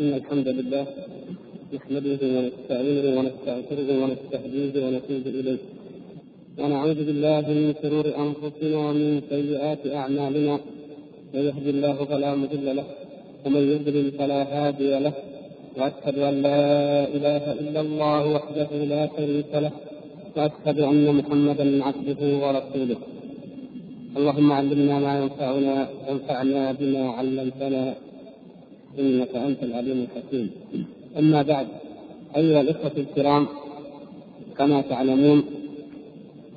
إن الحمد لله نحمده ونستعينه ونستغفره ونستهديه ونتوب إليه. ونعوذ بالله من شرور أنفسنا ومن سيئات أعمالنا. من يهد الله فلا مضل له ومن يضلل فلا هادي له. وأشهد أن لا إله إلا الله وحده لا شريك له. وأشهد أن محمدا عبده ورسوله. اللهم علمنا ما ينفعنا وانفعنا بما علمتنا. إنك أنت العليم الحكيم. أما بعد أيها الإخوة الكرام كما تعلمون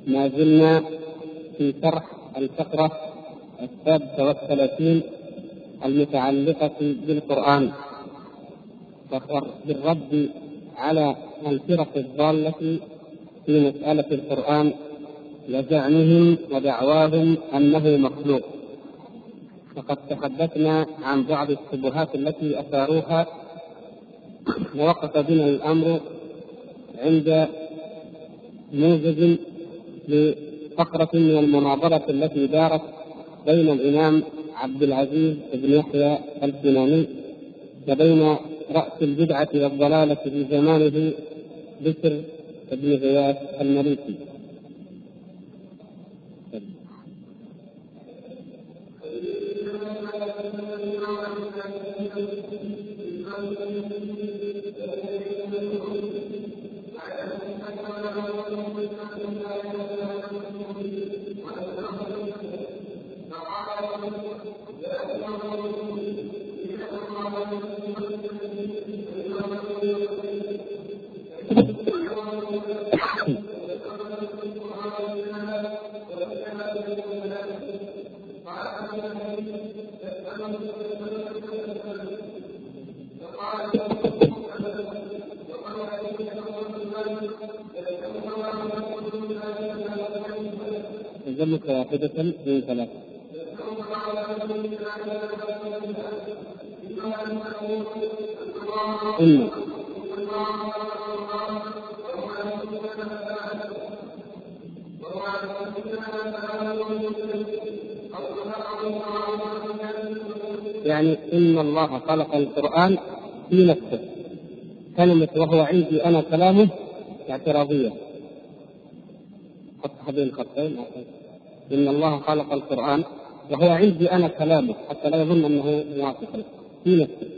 ما زلنا في شرح الفقرة السادسة والثلاثين المتعلقة بالقرآن. بالرد على الفرق الضالة في مسألة القرآن وزعمهم ودعواهم أنه مخلوق. فقد تحدثنا عن بعض الشبهات التي أثاروها ووقف بنا الامر عند موجز لفقرة من المناظرة التي دارت بين الإمام عبد العزيز بن يحيى الكناني وبين رأس البدعة والضلالة في زمانه بشر بن غياث المليكي تزمك واحدة من ثلاثة. إن يعني إن الله خلق القرآن في نفسه. كلمة وهو عندي أنا كلامه اعتراضية. حط خطين إن الله خلق القرآن وهو عندي أنا كلامه حتى لا يظن أنه موافق في نفسه.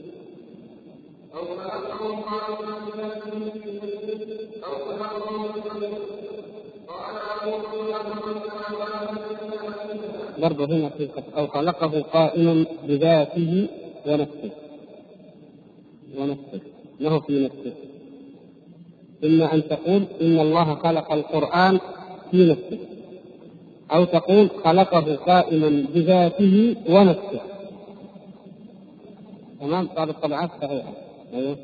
برضه هنا في أو خلقه قائما بذاته ونفسه. ونفسه. له في نفسه؟ إما أن تقول إن الله خلق القرآن في نفسه. أو تقول خلقه قائما بذاته ونفسه. تمام؟ قال الطبعات صحيحة. أيوه.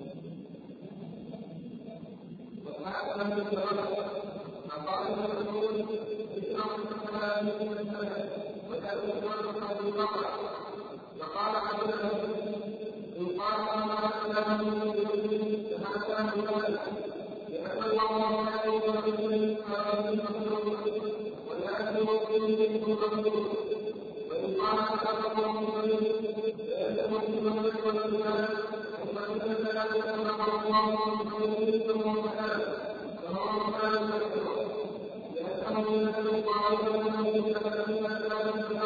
فقط وقال قبله إن قال الله له هذا هو لأن الله لا يؤمن بالقرآن ويأتي بكل قبله وإن قال أخذ الله فإنه يؤمن بالله ومن لا يؤمن الله سبحانه وتعالى فهو مخالف لأنه يسلك على أنه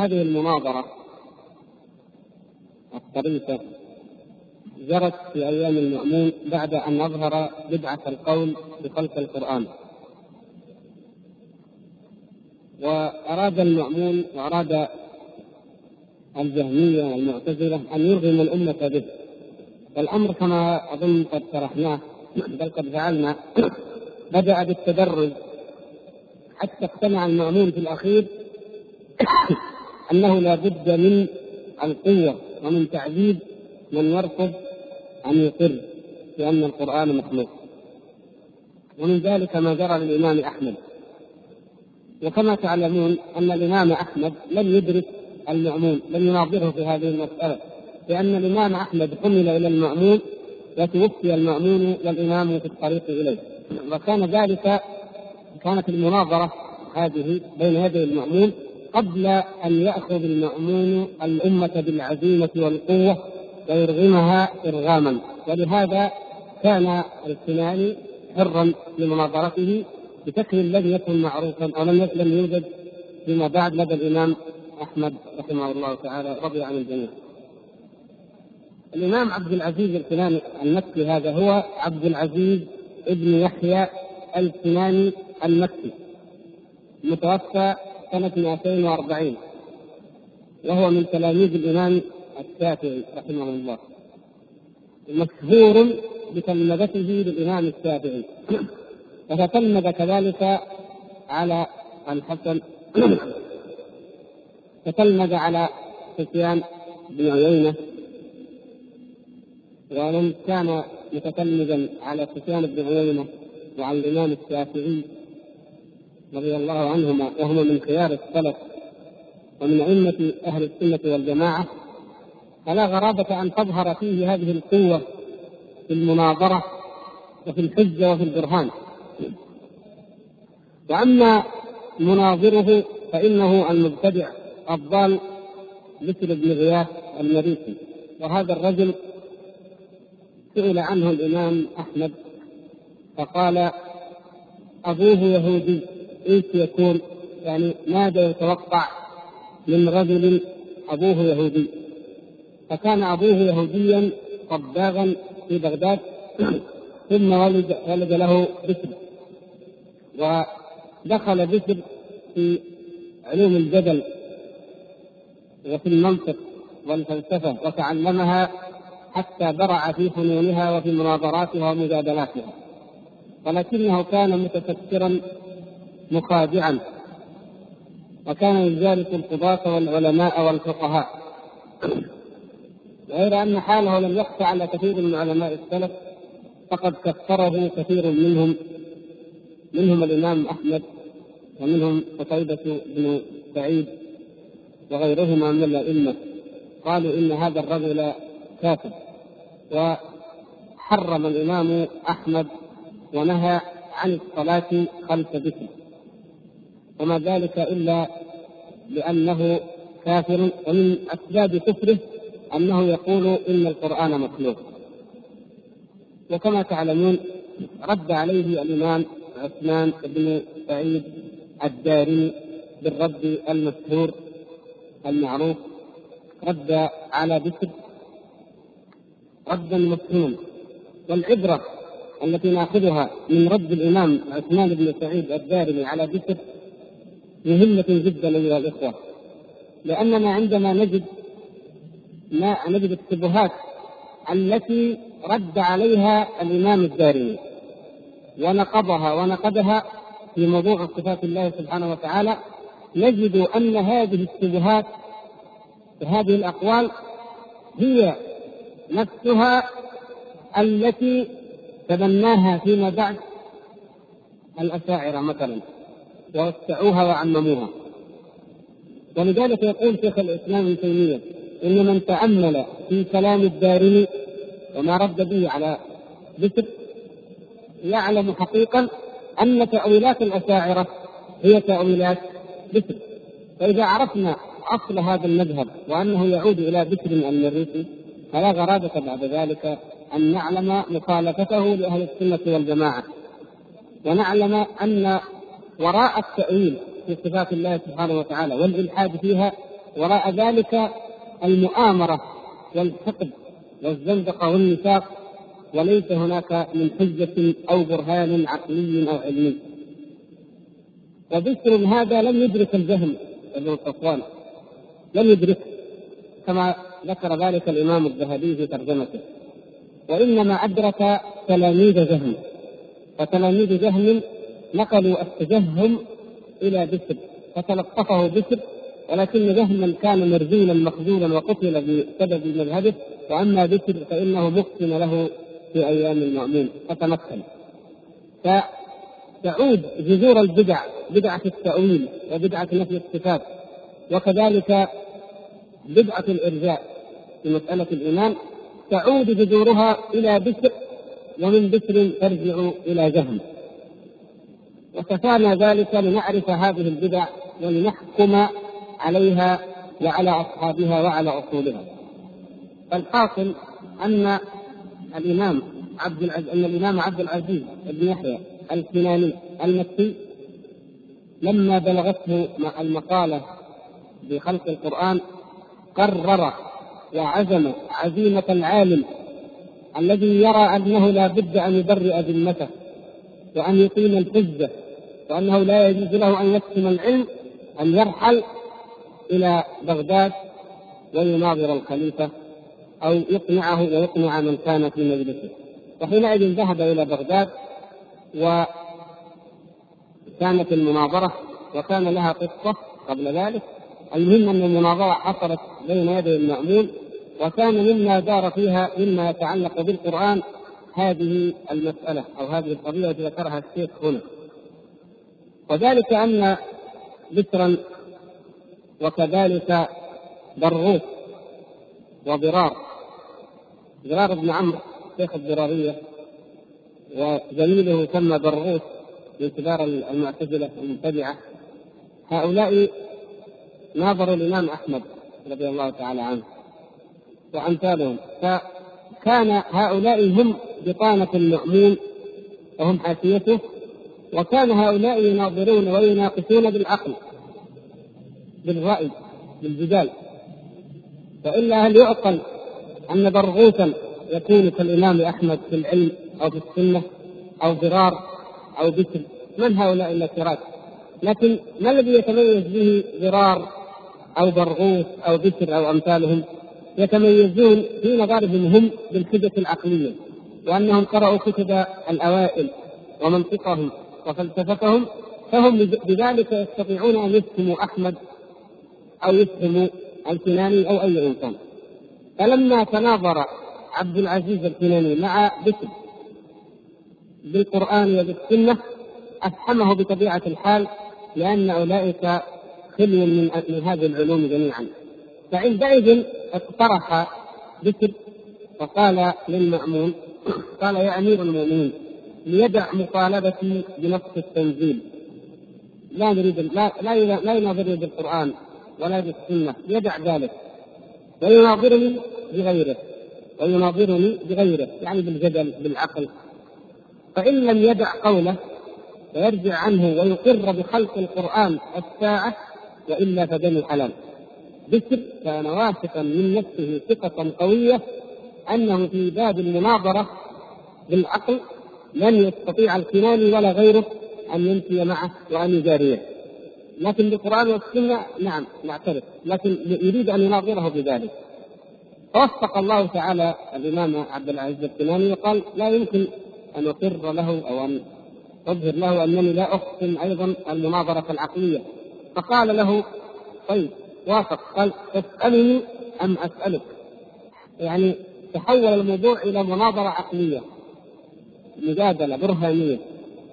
هذه المناظرة الطريفة جرت في أيام المأمون بعد أن أظهر بدعة القول بخلق القرآن. وأراد المأمون وأراد الجهمية والمعتزلة أن يرغم الأمة به. والأمر كما أظن قد شرحناه بل قد فعلنا بدأ بالتدرج. حتى اقتنع المأمون في الأخير أنه لا بد من القوة ومن تعذيب من يرفض أن يقر بأن القرآن مخلوق. ومن ذلك ما جرى للإمام أحمد. وكما تعلمون أن الإمام أحمد لم يدرك المأمون لم يناظره في هذه المسألة. لأن الإمام أحمد حمل إلى المأمون وتوفي المأمون والإمام في الطريق إليه. وكان ذلك كانت المناظرة هذه بين يدي المأمون قبل أن يأخذ المأمون الأمة بالعزيمة والقوة ويرغمها إرغاما. ولهذا كان الكناني حرا في مناظرته بشكل لم يكن معروفا أو لم لم يوجد فيما بعد لدى الإمام أحمد رحمه الله تعالى. رضي عن الجميع. الإمام عبد العزيز الكناني المكي هذا هو عبد العزيز ابن يحيى الكناني المكي. متوفى سنة 240 وهو من تلاميذ الإمام الشافعي رحمه الله مشهور بتلمذته للإمام الشافعي فتتلمذ كذلك على الحسن تتلمذ على سفيان بن عيينة ومن كان متتلمذا على سفيان بن عيينة وعلى الإمام الشافعي رضي الله عنهما وهما من خيار السلف ومن أئمة أهل السنة والجماعة فلا غرابة أن تظهر فيه هذه القوة في المناظرة وفي الحجة وفي البرهان. وأما مناظره فإنه المبتدع الضال مثل ابن غياث المريسي. وهذا الرجل سئل عنه الإمام أحمد فقال أبوه يهودي. إيش يكون؟ يعني ماذا يتوقع من رجل أبوه يهودي؟ فكان أبوه يهوديا طباغا في بغداد ثم ولد ولد له بسر ودخل بسر في علوم الجدل وفي المنطق والفلسفة وتعلمها حتى برع في فنونها وفي مناظراتها ومجادلاتها ولكنه كان متفكرا مخادعا. وكان يجالس القضاة والعلماء والفقهاء. غير أن حاله لم يخفى على كثير من علماء السلف فقد كفره كثير منهم منهم الإمام أحمد ومنهم قتيبة بن سعيد وغيرهما من الأئمة. قالوا إن هذا الرجل كافر وحرم الإمام أحمد ونهى عن الصلاة خلف بكر وما ذلك إلا لأنه كافر ومن أسباب كفره أنه يقول إن القرآن مخلوق. وكما تعلمون رد عليه الإمام عثمان بن سعيد الدارمي بالرد المشهور المعروف. رد على بكر. ردا مفهوما والعبرة التي ناخذها من رد الإمام عثمان بن سعيد الدارمي على بكر مهمة جدا أيها الإخوة لأننا عندما نجد ما نجد الشبهات التي رد عليها الإمام الدارمي ونقضها ونقدها في موضوع صفات الله سبحانه وتعالى نجد أن هذه الشبهات هذه الأقوال هي نفسها التي تبناها فيما بعد الأشاعرة مثلا. ووسعوها وعمموها ولذلك يقول شيخ الإسلام ابن تيمية إن من تامل في كلام الدارمي وما رد به على بكر يعلم حقيقا أن تأويلات الأشاعرة هي تأويلات بكر فإذا عرفنا أصل هذا المذهب وأنه يعود إلى بكر المريسي فلا غرابة بعد ذلك أن نعلم مخالفته لأهل السنة والجماعة. ونعلم أن وراء التأويل في صفات الله سبحانه وتعالى والإلحاد فيها وراء ذلك المؤامرة والحقد والزندقة والنفاق وليس هناك من حجة أو برهان عقلي أو علمي. وبشر هذا لم يدرك الجهل ابن صفوان لم يدركه كما ذكر ذلك الإمام الذهبي في ترجمته. وإنما أدرك تلاميذ جهم وتلاميذ جهم نقلوا التجهم إلى بسر فتلقفه بسر ولكن جهما كان مرذولا مخذولا وقتل بسبب مذهبه وأما بكر فإنه مقسم له في أيام المأمون فتمكن. فتعود جذور البدع بدعة التأويل وبدعة نفي الصفات وكذلك بدعة الإرجاء في مسألة الإيمان تعود جذورها إلى بسر ومن بسر ترجع إلى جهم. وكفانا ذلك لنعرف هذه البدع ولنحكم عليها وعلى أصحابها وعلى أصولها. فالحاصل أن الإمام عبد العزيز أن الإمام عبد العزيز بن يحيى الكناني المكي لما بلغته المقالة بخلق القرآن قرر وعزم عزيمة العالم الذي يرى أنه لا بد أن يبرئ ذمته. وأن يقيم الحجة وأنه لا يجوز له أن يكتم العلم أن يرحل إلى بغداد ويناظر الخليفة أو يقنعه ويقنع من كان في مجلسه. وحينئذ ذهب إلى بغداد وكانت المناظرة وكان لها قصة قبل ذلك. المهم أن المناظرة حصلت بين يدي المأمون وكان مما دار فيها مما يتعلق بالقرآن هذه المسألة أو هذه القضية التي ذكرها الشيخ هنا. وذلك أن بشرا وكذلك برغوث وضرار ضرار بن عمرو شيخ الضرارية وزميله ثم برغوث من كبار المعتزلة المبتدعة. هؤلاء ناظروا الإمام أحمد رضي الله تعالى عنه وأمثالهم فكان هؤلاء هم بطانة المأمون وهم حاشيته وكان هؤلاء يناظرون ويناقشون بالعقل بالرأي بالجدال. فإلا هل يعقل أن برغوثا يكون كالإمام أحمد في العلم أو في السنة أو ضرار أو بسر من هؤلاء النكرات لكن ما الذي يتميز به ضرار أو برغوث أو بسر أو أمثالهم؟ يتميزون في نظرهم هم بالحجة العقلية وأنهم قرأوا كتب الأوائل ومنطقهم وفلسفتهم فهم بذلك يستطيعون أن يفهموا أحمد أو يفهموا الكناني أو أي إنسان. فلما تناظر عبد العزيز الكناني مع بشر بالقرآن وبالسنة أفهمه بطبيعة الحال لأن أولئك خلو من من هذه العلوم جميعا. فعندئذ اقترح بشر وقال للمأمون قال يا أمير المؤمنين ليدع مطالبتي بنص التنزيل. لا نريد لا لا, لا يناظرني بالقرآن ولا بالسنة يدع ذلك. ويناظرني بغيره ويناظرني بغيره يعني بالجدل بالعقل. فإن لم يدع قوله فيرجع عنه ويقر بخلق القرآن الساعة وإلا فدم حلال بكر كان واثقا من نفسه ثقة قوية أنه في باب المناظرة بالعقل لن يستطيع الكناني ولا غيره أن يمشي معه وأن يجاريه. لكن بالقرآن والسنة نعم نعترف. لكن يريد أن يناظره بذلك. فوفق الله تعالى الإمام عبد العزيز الكناني وقال لا يمكن أن أقر له أو أن أظهر له أنني لا أحسن أيضا المناظرة العقلية. فقال له طيب وافق قال تسألني أم أسألك. يعني تحول الموضوع إلى مناظرة عقلية مجادلة برهانية.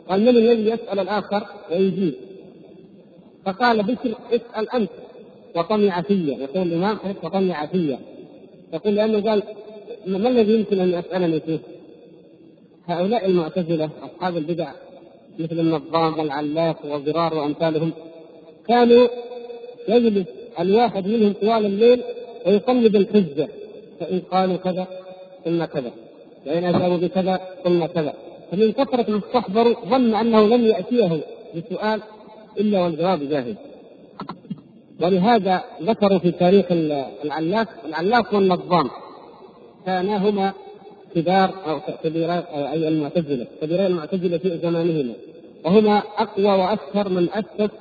قال من الذي يسأل الآخر؟ ويجيب. فقال بشر اسأل أنت. وطمع في يقول الإمام وطمع في يقول لأنه قال ما الذي يمكن أن يسألني فيه؟ هؤلاء المعتزلة أصحاب البدع مثل النظام والعلاف والضرار وأمثالهم كانوا يجلس الواحد منهم طوال الليل ويقلب الحجة فإن قالوا كذا قلنا كذا وإن أجابوا بكذا قلنا كذا. فمن كثرة ما استحضروا ظن أنه لم يأتيه بسؤال إلا والجواب جاهز. ولهذا ذكروا في تاريخ العلاف العلاف والنظام. كانا هما كبار أو كبيرا أي المعتزلة كبيري المعتزلة في زمانهما. وهما أقوى وأكثر من أسس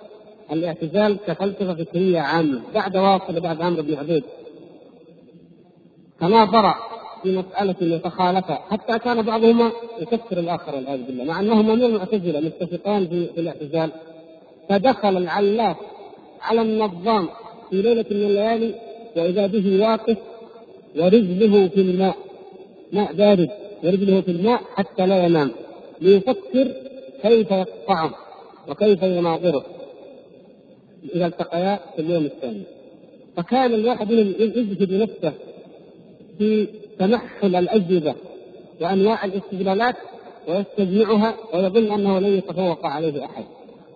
الاعتزال كفلسفة فكرية عامة بعد واصل بعد عمرو بن عبيد. تناظرا في مسألة يتخالفا حتى كان بعضهما يكفر الآخر والعياذ بالله. مع أنهما من المعتزلة متفقان في, في الاعتزال. فدخل العلاف على النظام في ليلة من الليالي وإذا به واقف ورجله في الماء. ماء بارد ورجله في الماء حتى لا ينام. ليفكر كيف يقطعه وكيف يناظره. إذا التقيا في اليوم الثاني. فكان الواحد منهم يجهد نفسه في تمحل الأجوبة وأنواع الاستدلالات ويستجمعها ويظن أنه لن يتفوق عليه أحد.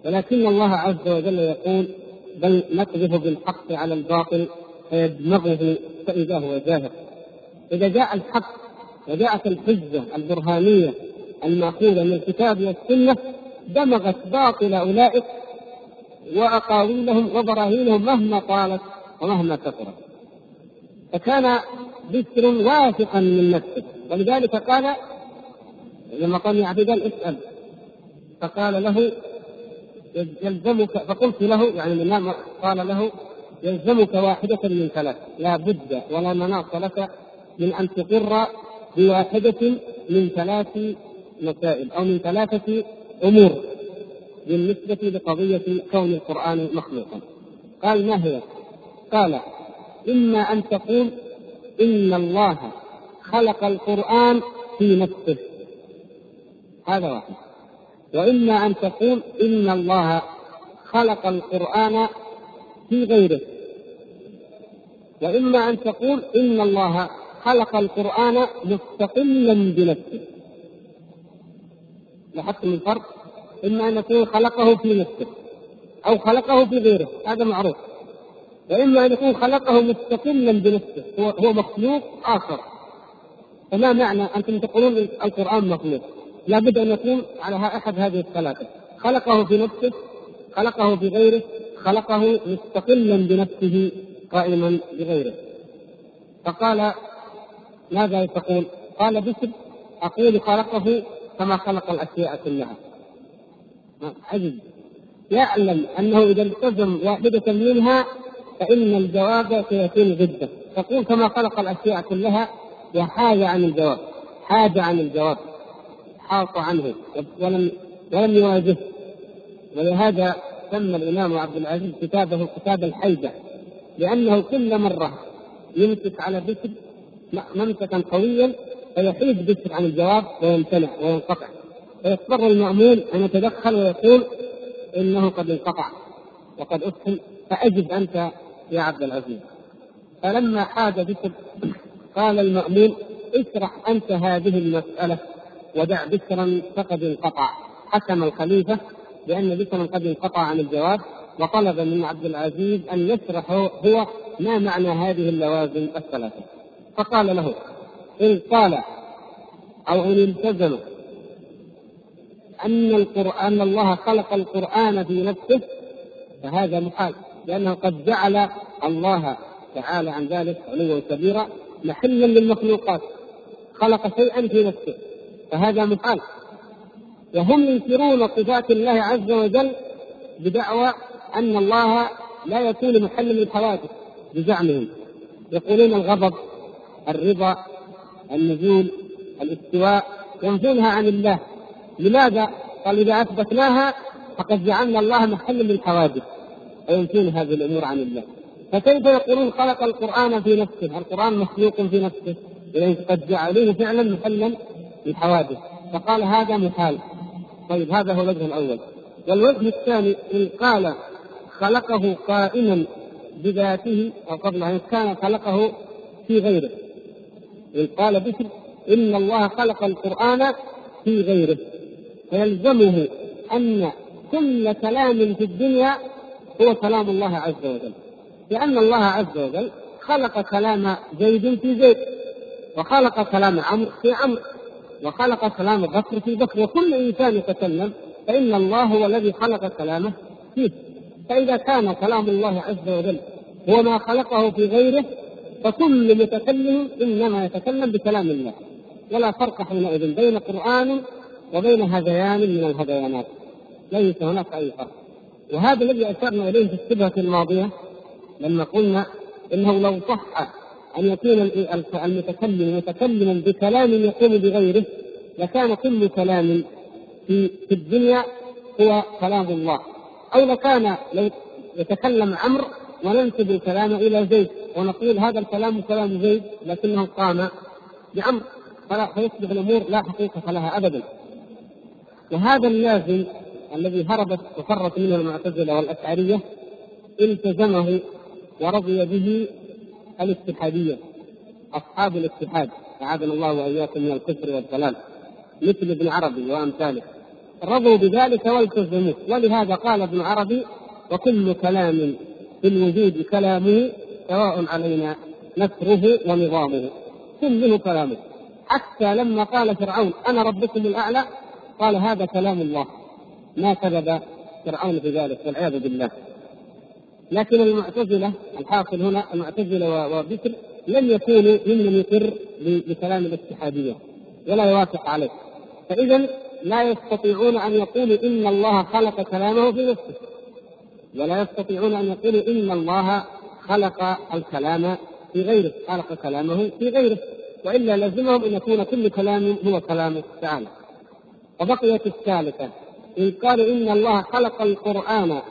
ولكن الله عز وجل يقول بل نقذف بالحق على الباطل فيدمغه فإذا هو جاهر إذا جاء الحق وجاءت الحجة البرهانية المأخوذة من الكتاب والسنة دمغت باطل أولئك وأقاويلهم وبراهينهم مهما طالت ومهما كثرت. فكان بكر واثقا من نفسه. ولذلك قال لما قال يا عبيدان اسأل. فقال له يلزمك فقلت له يعني من قال له يلزمك واحدة من ثلاث. لا بد ولا مناص لك من أن تقر بواحدة من ثلاث مسائل أو من ثلاثة أمور. بالنسبة لقضية كون القرآن مخلوقا. قال ما هي؟ قال إما أن تقول إن الله خلق القرآن في نفسه. هذا واحد. وإما أن تقول إن الله خلق القرآن في غيره. وإما أن تقول إن الله خلق القرآن مستقلا بنفسه. لاحظتم الفرق؟ إما أن يكون خلقه في نفسه أو خلقه في غيره هذا معروف. وإما أن يكون خلقه مستقلا بنفسه هو, هو مخلوق آخر. فما معنى؟ أنتم تقولون القرآن مخلوق. لابد أن يكون على أحد هذه الثلاثة. خلقه في نفسه خلقه في غيره خلقه مستقلا بنفسه قائما بغيره. فقال ماذا تقول؟ قال بشر أقول خلقه كما خلق الأشياء كلها. عجب يعلم أنه إذا التزم واحدة منها فإن الجواب سيكون ضده تقول كما خلق الأشياء كلها وحاج عن الجواب حاج عن الجواب حاط عنه ولم ولم يواجهه ولهذا سمى الإمام عبد العزيز كتابه كتاب الحيدة لأنه كل مرة يمسك على بشر ممسكا قويا فيحيد بشر عن الجواب ويمتنع وينقطع. فيضطر المأمون أن يتدخل ويقول إنه قد انقطع وقد أفهم فأجب أنت يا عبد العزيز. فلما حاد بشر قال المأمون اشرح أنت هذه المسألة ودع بشرا فقد انقطع. حكم الخليفة بأن بشرا قد انقطع عن الجواب وطلب من عبد العزيز أن يشرح هو ما معنى هذه اللوازم الثلاثة. فقال له إن قال أو إن التزم أن القرآن الله خلق القرآن في نفسه فهذا محال. لأنه قد جعل الله تعالى عن ذلك علوا كبيرا محلا للمخلوقات خلق شيئا في نفسه فهذا محال. وهم ينكرون صفات الله عز وجل بدعوى أن الله لا يكون محلا للحوادث بزعمهم. يقولون الغضب الرضا النزول الاستواء ينفونها عن الله. لماذا؟ قال إذا أثبتناها فقد جعلنا الله محلا للحوادث. وينفون هذه الأمور عن الله. فكيف يقولون خلق القرآن في نفسه؟ القرآن مخلوق في نفسه. إذا قد جعلوه فعلا محلا للحوادث. فقال هذا محال طيب هذا هو الوجه الأول. والوجه الثاني إن قال خلقه قائما بذاته أو قبل أن كان خلقه في غيره. إن قال بشر إن الله خلق القرآن في غيره. فيلزمه أن كل كلام في الدنيا هو كلام الله عز وجل. لأن الله عز وجل خلق كلام زيد في زيد وخلق كلام عمرو في عمرو وخلق كلام بكر في بكر. وكل إنسان يتكلم فإن الله هو الذي خلق كلامه فيه. فإذا كان كلام الله عز وجل هو ما خلقه في غيره فكل متكلم إنما يتكلم بكلام الله. ولا فرق حينئذ بين قرآن وبين هذيان من الهذيانات. ليس هناك أي فرق. وهذا الذي أشرنا إليه في الشبهة الماضية لما قلنا إنه لو صح أن يكون المتكلم متكلما بكلام يقوم بغيره لكان كل كلام في في الدنيا هو كلام الله. أو لكان لو يتكلم عمرو وننسب الكلام إلى زيد ونقول هذا الكلام كلام زيد لكنه قام فلا فيصبح الأمور لا حقيقة لها ابدا. وهذا اللازم الذي هربت وفرت منه المعتزلة والأشعرية التزمه ورضي به الاتحادية أصحاب الاتحاد. أعاذنا الله وإياكم من الكفر والضلال مثل ابن عربي وأمثاله. رضوا بذلك والتزموه. ولهذا قال ابن عربي وكل كلام في الوجود كلامه سواء علينا نثره ونظامه. كله كلامه. حتى لما قال فرعون أنا ربكم الأعلى قال هذا كلام الله. ما كذب فرعون في ذلك والعياذ بالله. لكن المعتزلة الحاصل هنا المعتزلة وبكر لم يكونوا ممن يقر بكلام الاتحادية ولا يوافق عليه. فإذا لا يستطيعون أن يقولوا إن الله خلق كلامه في نفسه. ولا يستطيعون أن يقولوا إن الله خلق الكلام في غيره خلق كلامه في غيره. وإلا لزمهم أن يكون كل كلام هو كلامه تعالى وبقيت الثالثة. ان قالوا إن الله خلق القرآن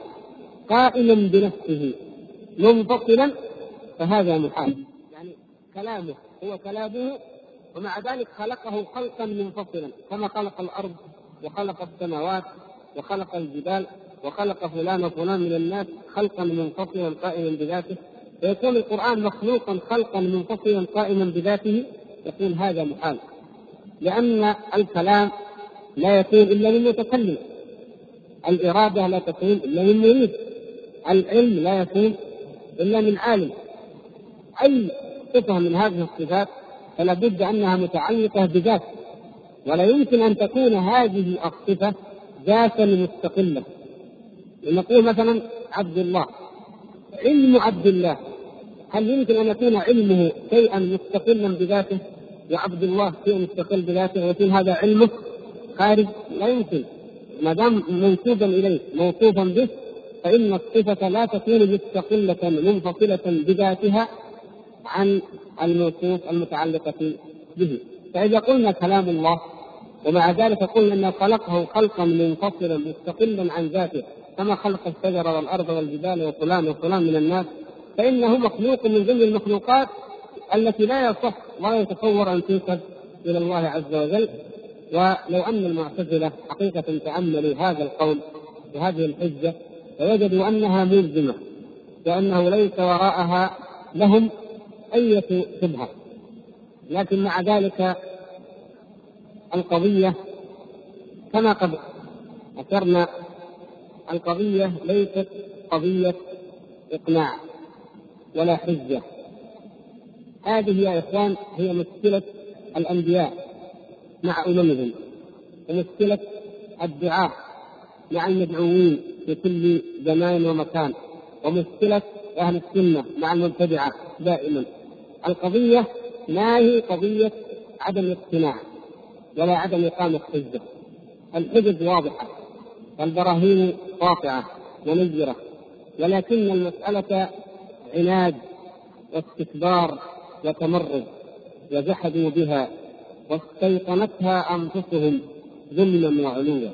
قائما بنفسه منفصلا فهذا محال. يعني كلامه هو كلامه ومع ذلك خلقه خلقا منفصلا كما خلق الأرض وخلق السماوات وخلق الجبال وخلق فلان وفلان من الناس خلقا منفصلا قائما بذاته. فيكون القرآن مخلوقا خلقا منفصلا قائما بذاته يقول هذا محال. لأن الكلام لا يكون إلا من متكلم الإرادة لا تكون إلا من مريد العلم لا يكون إلا من عالم. أي صفة من هذه الصفات فلا بد أنها متعلقة بذات ولا يمكن أن تكون هذه الصفة ذاتا مستقلة. نقول مثلا عبد الله. علم عبد الله. هل يمكن أن يكون علمه شيئا مستقلا بذاته؟ وعبد الله شيء مستقل بذاته ويكون هذا علمه؟ خارج لا يمكن ما دام منسوبا إليه موصوفا به فإن الصفة لا تكون مستقلة منفصلة بذاتها عن الموصوف المتعلقه به. فإذا قلنا كلام الله ومع ذلك قلنا انه خلقه خلقا منفصلا مستقلا عن ذاته كما خلق الشجر والأرض والجبال وفلان وفلان من الناس فإنه مخلوق من ضمن المخلوقات التي لا يصح ولا يتصور أن تنسب إلى الله عز وجل. ولو أن المعتزلة حقيقة تأملوا هذا القول وهذه الحجة فوجدوا أنها ملزمة وانه ليس وراءها لهم أي شبهة. لكن مع ذلك القضية كما قد ذكرنا القضية ليست قضية إقناع ولا حجة. هذه يا إخوان هي مشكلة الأنبياء. مع أممهم ومشكلة الدعاة مع المدعوين في كل زمان ومكان. ومشكلة أهل السنة مع المبتدعة دائما. القضية ما هي قضية عدم اقتناع ولا عدم إقامة حجة الحجج واضحة والبراهين قاطعة ونجرة ولكن المسألة عناد واستكبار وتمرد وجحدوا بها واستيقنتها أنفسهم ظلما وعلوا.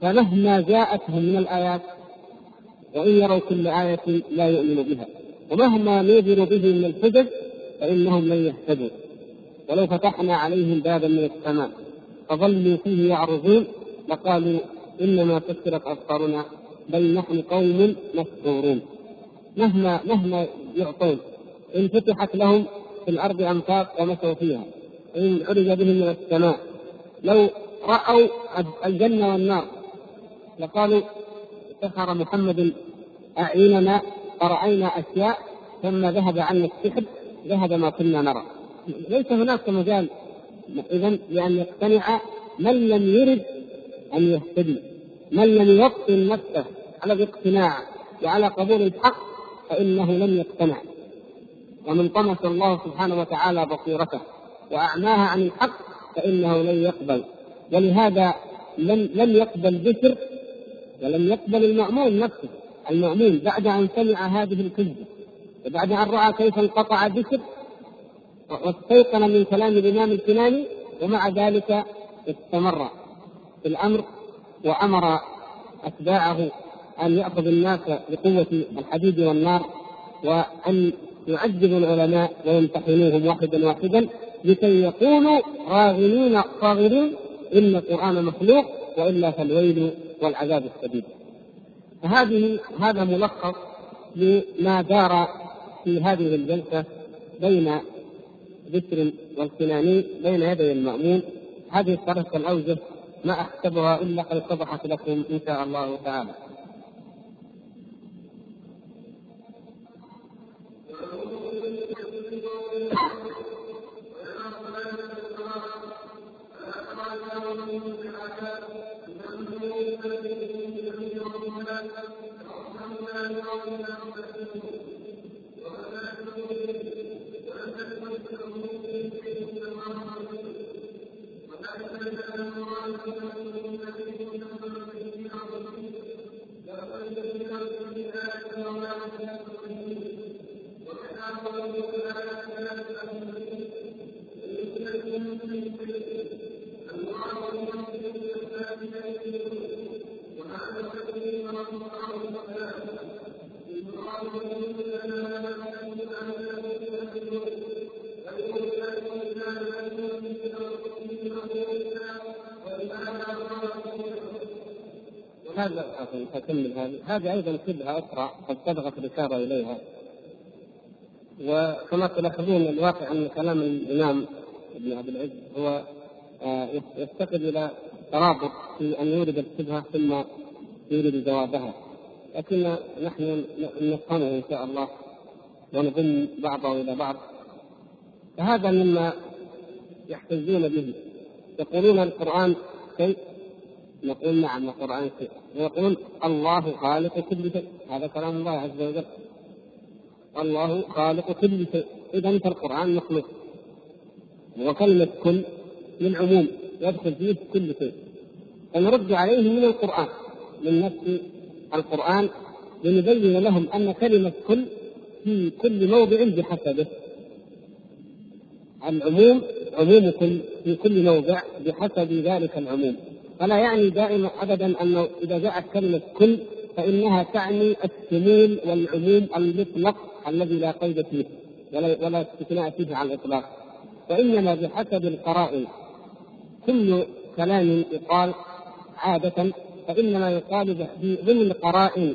فمهما جاءتهم من الآيات وإن يروا كل آية لا يؤمنوا بها. ومهما نذروا به من الحجج فإنهم لن يهتدوا. ولو فتحنا عليهم بابا من السماء فظلوا فيه يعرضون لقالوا إنما كثرت أبصارنا بل نحن قوم مسحورون مهما مهما يعطون إن فتحت لهم في الأرض أنفاق ومشوا فيها. إن عرج بهم من السماء. لو رأوا الجنة والنار لقالوا سحر محمد أعيننا فرأينا أشياء ثم ذهب عنا السحر ذهب ما كنا نرى. ليس هناك مجال اذا لأن يقتنع من لم يرد أن يهتدي من لم يوطن نفسه على الاقتناع وعلى قبول الحق فإنه لم يقتنع. ومن طمس الله سبحانه وتعالى بصيرته. وأعماها عن الحق فإنه لن يقبل. ولهذا لم لم يقبل بشر ولم يقبل المأمون نفسه. المأمون بعد أن سمع هذه الكذبة وبعد أن رأى كيف انقطع بشر واستيقن من كلام الإمام الكناني ومع ذلك استمر في الأمر وأمر أتباعه أن يأخذ الناس بقوة الحديد والنار وأن يعذب العلماء ويمتحنوهم واحدا واحدا لكي يقولوا راغمين صاغرين إن القرآن مخلوق وإلا فالويل والعذاب الشديد. فهذه هذا ملخص لما دار في هذه الجلسة بين بشر والكناني بين يدي المأمون هذه الثلاثة الأوجه ما أحسبها إلا قد اتضحت لكم إن شاء الله تعالى هذه أيضا شبهة أخرى قد سبقت الإشارة إليها. وكما تلاحظون الواقع أن كلام الإمام ابن عبد العز هو آه، يفتقد إلى ترابط في أن يورد الشبهة ثم يورد جوابها لكن نحن نفهمه إن شاء الله ونضم بعضه إلى بعض. فهذا مما يحتجون به. يقولون القرآن شيء نقول نعم القرآن شيء ويقول الله خالق كل شيء. هذا كلام الله عز وجل. الله خالق كل شيء. إذا فالقرآن مخلوق. وكلمة كل للعموم يدخل فيه كل شيء. فنرد عليه من القرآن من نفس القرآن لنبين لهم أن كلمة كل في كل موضع بحسبه. العموم عموم كل في كل موضع بحسب ذلك العموم. فلا يعني دائما ابدا انه إذا جاءت كلمة كل فإنها تعني الشمول والعموم المطلق الذي لا قيد فيه ولا ولا استثناء فيه على الإطلاق. وإنما بحسب القرائن. كل كلام يقال عادة فإنما يقال ضمن القرائن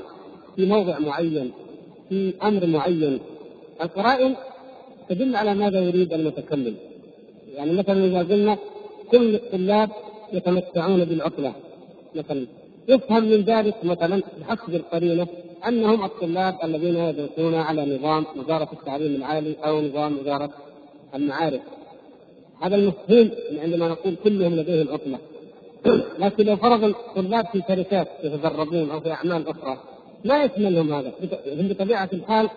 في موضع معين في أمر معين. القرائن تدل على ماذا يريد المتكلم. يعني مثلا إذا قلنا كل الطلاب يتمتعون بالعطله مثلا يفهم من ذلك مثلا بحسب القرينة أنهم الطلاب الذين يدرسون على نظام وزارة التعليم العالي أو نظام وزارة المعارف. هذا المفهوم عندما نقول كلهم لديهم عطله لكن لو فرض الطلاب في شركات يتدربون أو في أعمال أخرى ما يشملهم هذا. هم بطبيعة الحال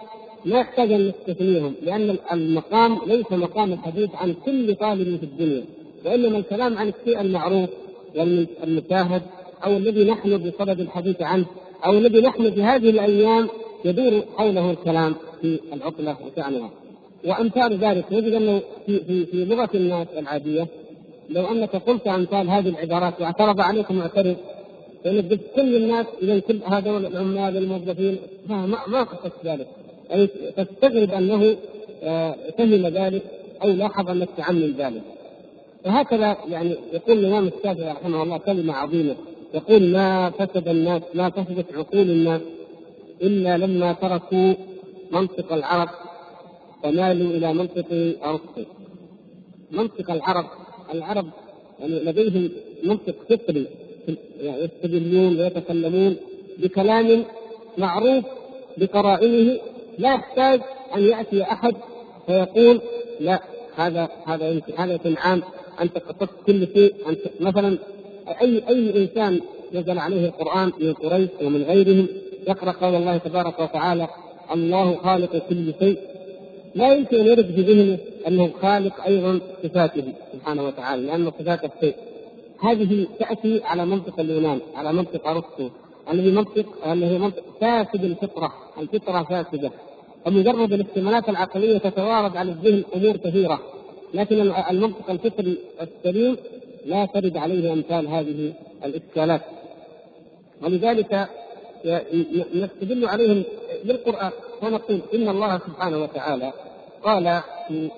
لا يحتاج أن نستثنيهم لأن المقام ليس مقام الحديث عن كل طالب في الدنيا. وانما الكلام عن الشيء المعروف والمشاهد أو الذي نحن بصدد الحديث عنه أو الذي نحن في هذه الأيام يدور حوله الكلام في العطله وشأنها. وأمثال ذلك نجد أنه في في في لغة الناس العادية لو أنك قلت أمثال هذه العبارات واعترض عليك معترض قلت كل الناس اذا كل هذول العمال الموظفين ما ما قصدت ذلك. يعني تستغرب أنه آه، فهم ذلك أو لاحظ أنك تعمم ذلك. وهكذا يعني يقول الإمام الشافعي رحمه الله كلمة عظيمة. يقول ما فسد الناس ما فسدت عقول الناس إلا لما تركوا منطق العرب ومالوا إلى منطق ارسطو منطق العرب العرب يعني لديهم منطق فطري يعني يستدلون ويتكلمون بكلام معروف بقرائنه. لا يحتاج أن يأتي أحد فيقول لا هذا هذا هذا عام. انت قصدت كل شيء انت مثلا اي أي إنسان نزل عليه القرآن من قريش ومن غيرهم يقرأ قول الله تبارك وتعالى الله خالق كل شيء لا يمكن أن يرد في ذهنه أنه خالق أيضا صفاته سبحانه وتعالى لأنه صفات الشيء. هذه تأتي على منطق اليونان على منطق أرسطو الذي منطق الذي منطق فاسد الفطرة الفطرة فاسدة. ومجرد الاحتمالات العقلية تتوارد على الذهن أمور كثيرة. لكن المنطق الفطري السليم لا ترد عليه أمثال هذه الإشكالات. ولذلك نستدل عليهم بالقرآن ونقول إن الله سبحانه وتعالى قال في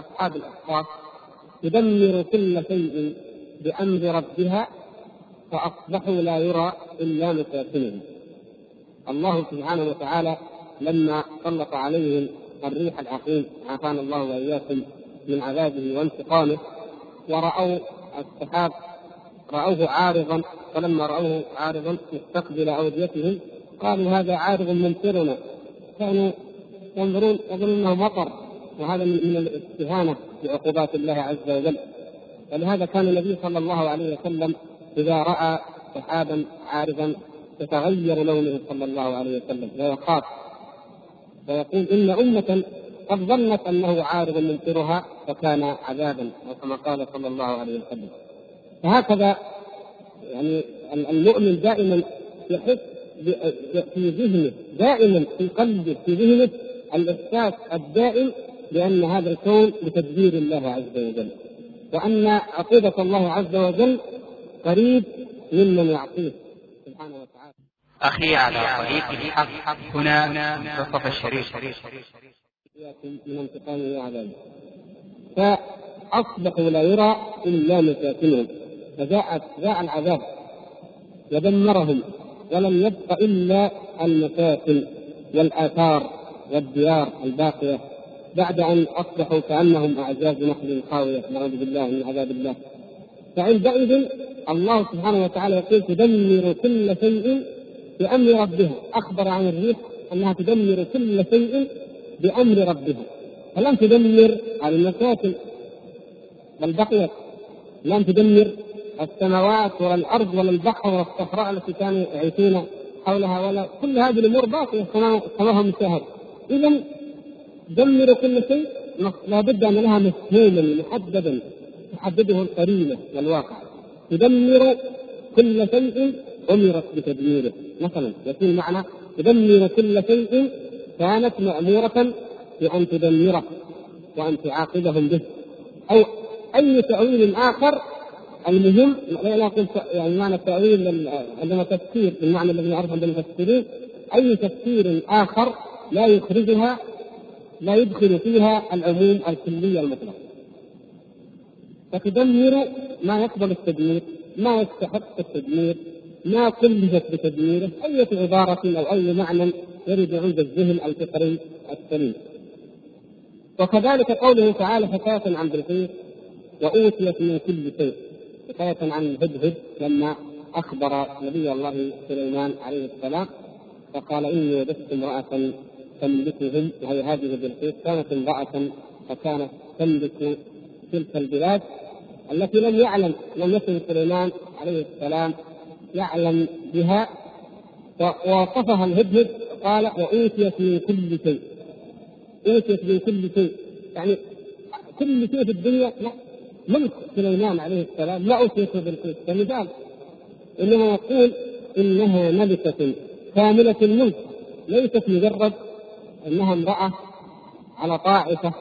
أصحاب الأحقاف تدمر كل شيء بأمر ربها فأصبحوا لا يرى إلا مساكنهم. الله سبحانه وتعالى لما سلط عليهم الريح العقيم عافانا الله وإياكم من عذابه وانتقامه ورأوا السحاب رأوه عارضا فلما رأوه عارضا مستقبل أوديتهم قالوا هذا عارض ممطرنا كانوا ينظرون يظنون إنه مطر وهذا من الاستهانة بعقوبات الله عز وجل. ولهذا كان النبي صلى الله عليه وسلم إذا رأى سحابا عارضا يتغير لونه صلى الله عليه وسلم. ويخاف ويقول إن أمة قد ظنت أنه عارض ممطرها فكان عذابا كما قال صلى الله عليه وسلم فهكذا يعني المؤمن دائما يحس في ذهنه دائما في قلبه في ذهنه الإحساس الدائم بأن هذا الكون بتدبير الله عز وجل وأن عقوبه الله عز وجل قريب ممن يعصيه سبحانه وتعالى. أخي على طريق الحق هنا منتصف الشريف. من انتقامه وعذابه. فاصبحوا لا يرى إلا مساكنهم. فجاءت جاء العذاب. ودمرهم ولم يبق إلا المساكن والآثار والديار الباقية. بعد أن أصبحوا كأنهم اعجاز نخل خاوية. نعوذ بالله من عذاب الله. فعندئذ الله سبحانه وتعالى يقول تدمر كل شيء بأمر ربها أخبر عن الريح أنها تدمر كل شيء بأمر ربها فلم تدمر على المساكن بل بقيت لم تدمر السماوات ولا الأرض ولا البحر ولا الصحراء التي كانوا يعيشون حولها ولا كل هذه الأمور باقية كما مشاهد. إذا دمروا كل شيء لابد أن لها مفهوما محددا تحدده القرينة والواقع. تدمر كل شيء أمرت بتدميره. مثلا يكون معنى تدمر كل شيء كانت مأمورة بأن تدمره وأن تعاقبهم به. أو أي تأويل آخر المهم لا نقول يعني معنى التأويل عندما تفسير بالمعنى الذي يعرفه عند المفسرين أي تفسير آخر لا يخرجها لا يدخل فيها العموم الكلي المطلق فتدمر ما يقبل التدمير ما يستحق التدمير ما كلفت بتدميره أي عبارة أو أي معنى يرد عند الذهن الفطري السليم. وكذلك قوله تعالى حكاية عن بلقيس وأوتيت من كل شيء. حكاية عن هدهد لما أخبر نبي الله سليمان عليه السلام فقال إني وجدت امرأة تملكهم وهي هذه بلقيس كانت امرأة فكانت تملك تلك البلاد التي لم يعلم لم يكن سليمان عليه السلام يعلم بها ووصفها الهدهد قال وأوتيت من كل شيء. أوتيت من كل شيء. يعني كل شيء في الدنيا لا ملك سليمان عليه السلام لا أوتيت بالقيس كمثال إنما يقول إنها ملكة كاملة الملك. ليست مجرد أنها امرأة على طائفة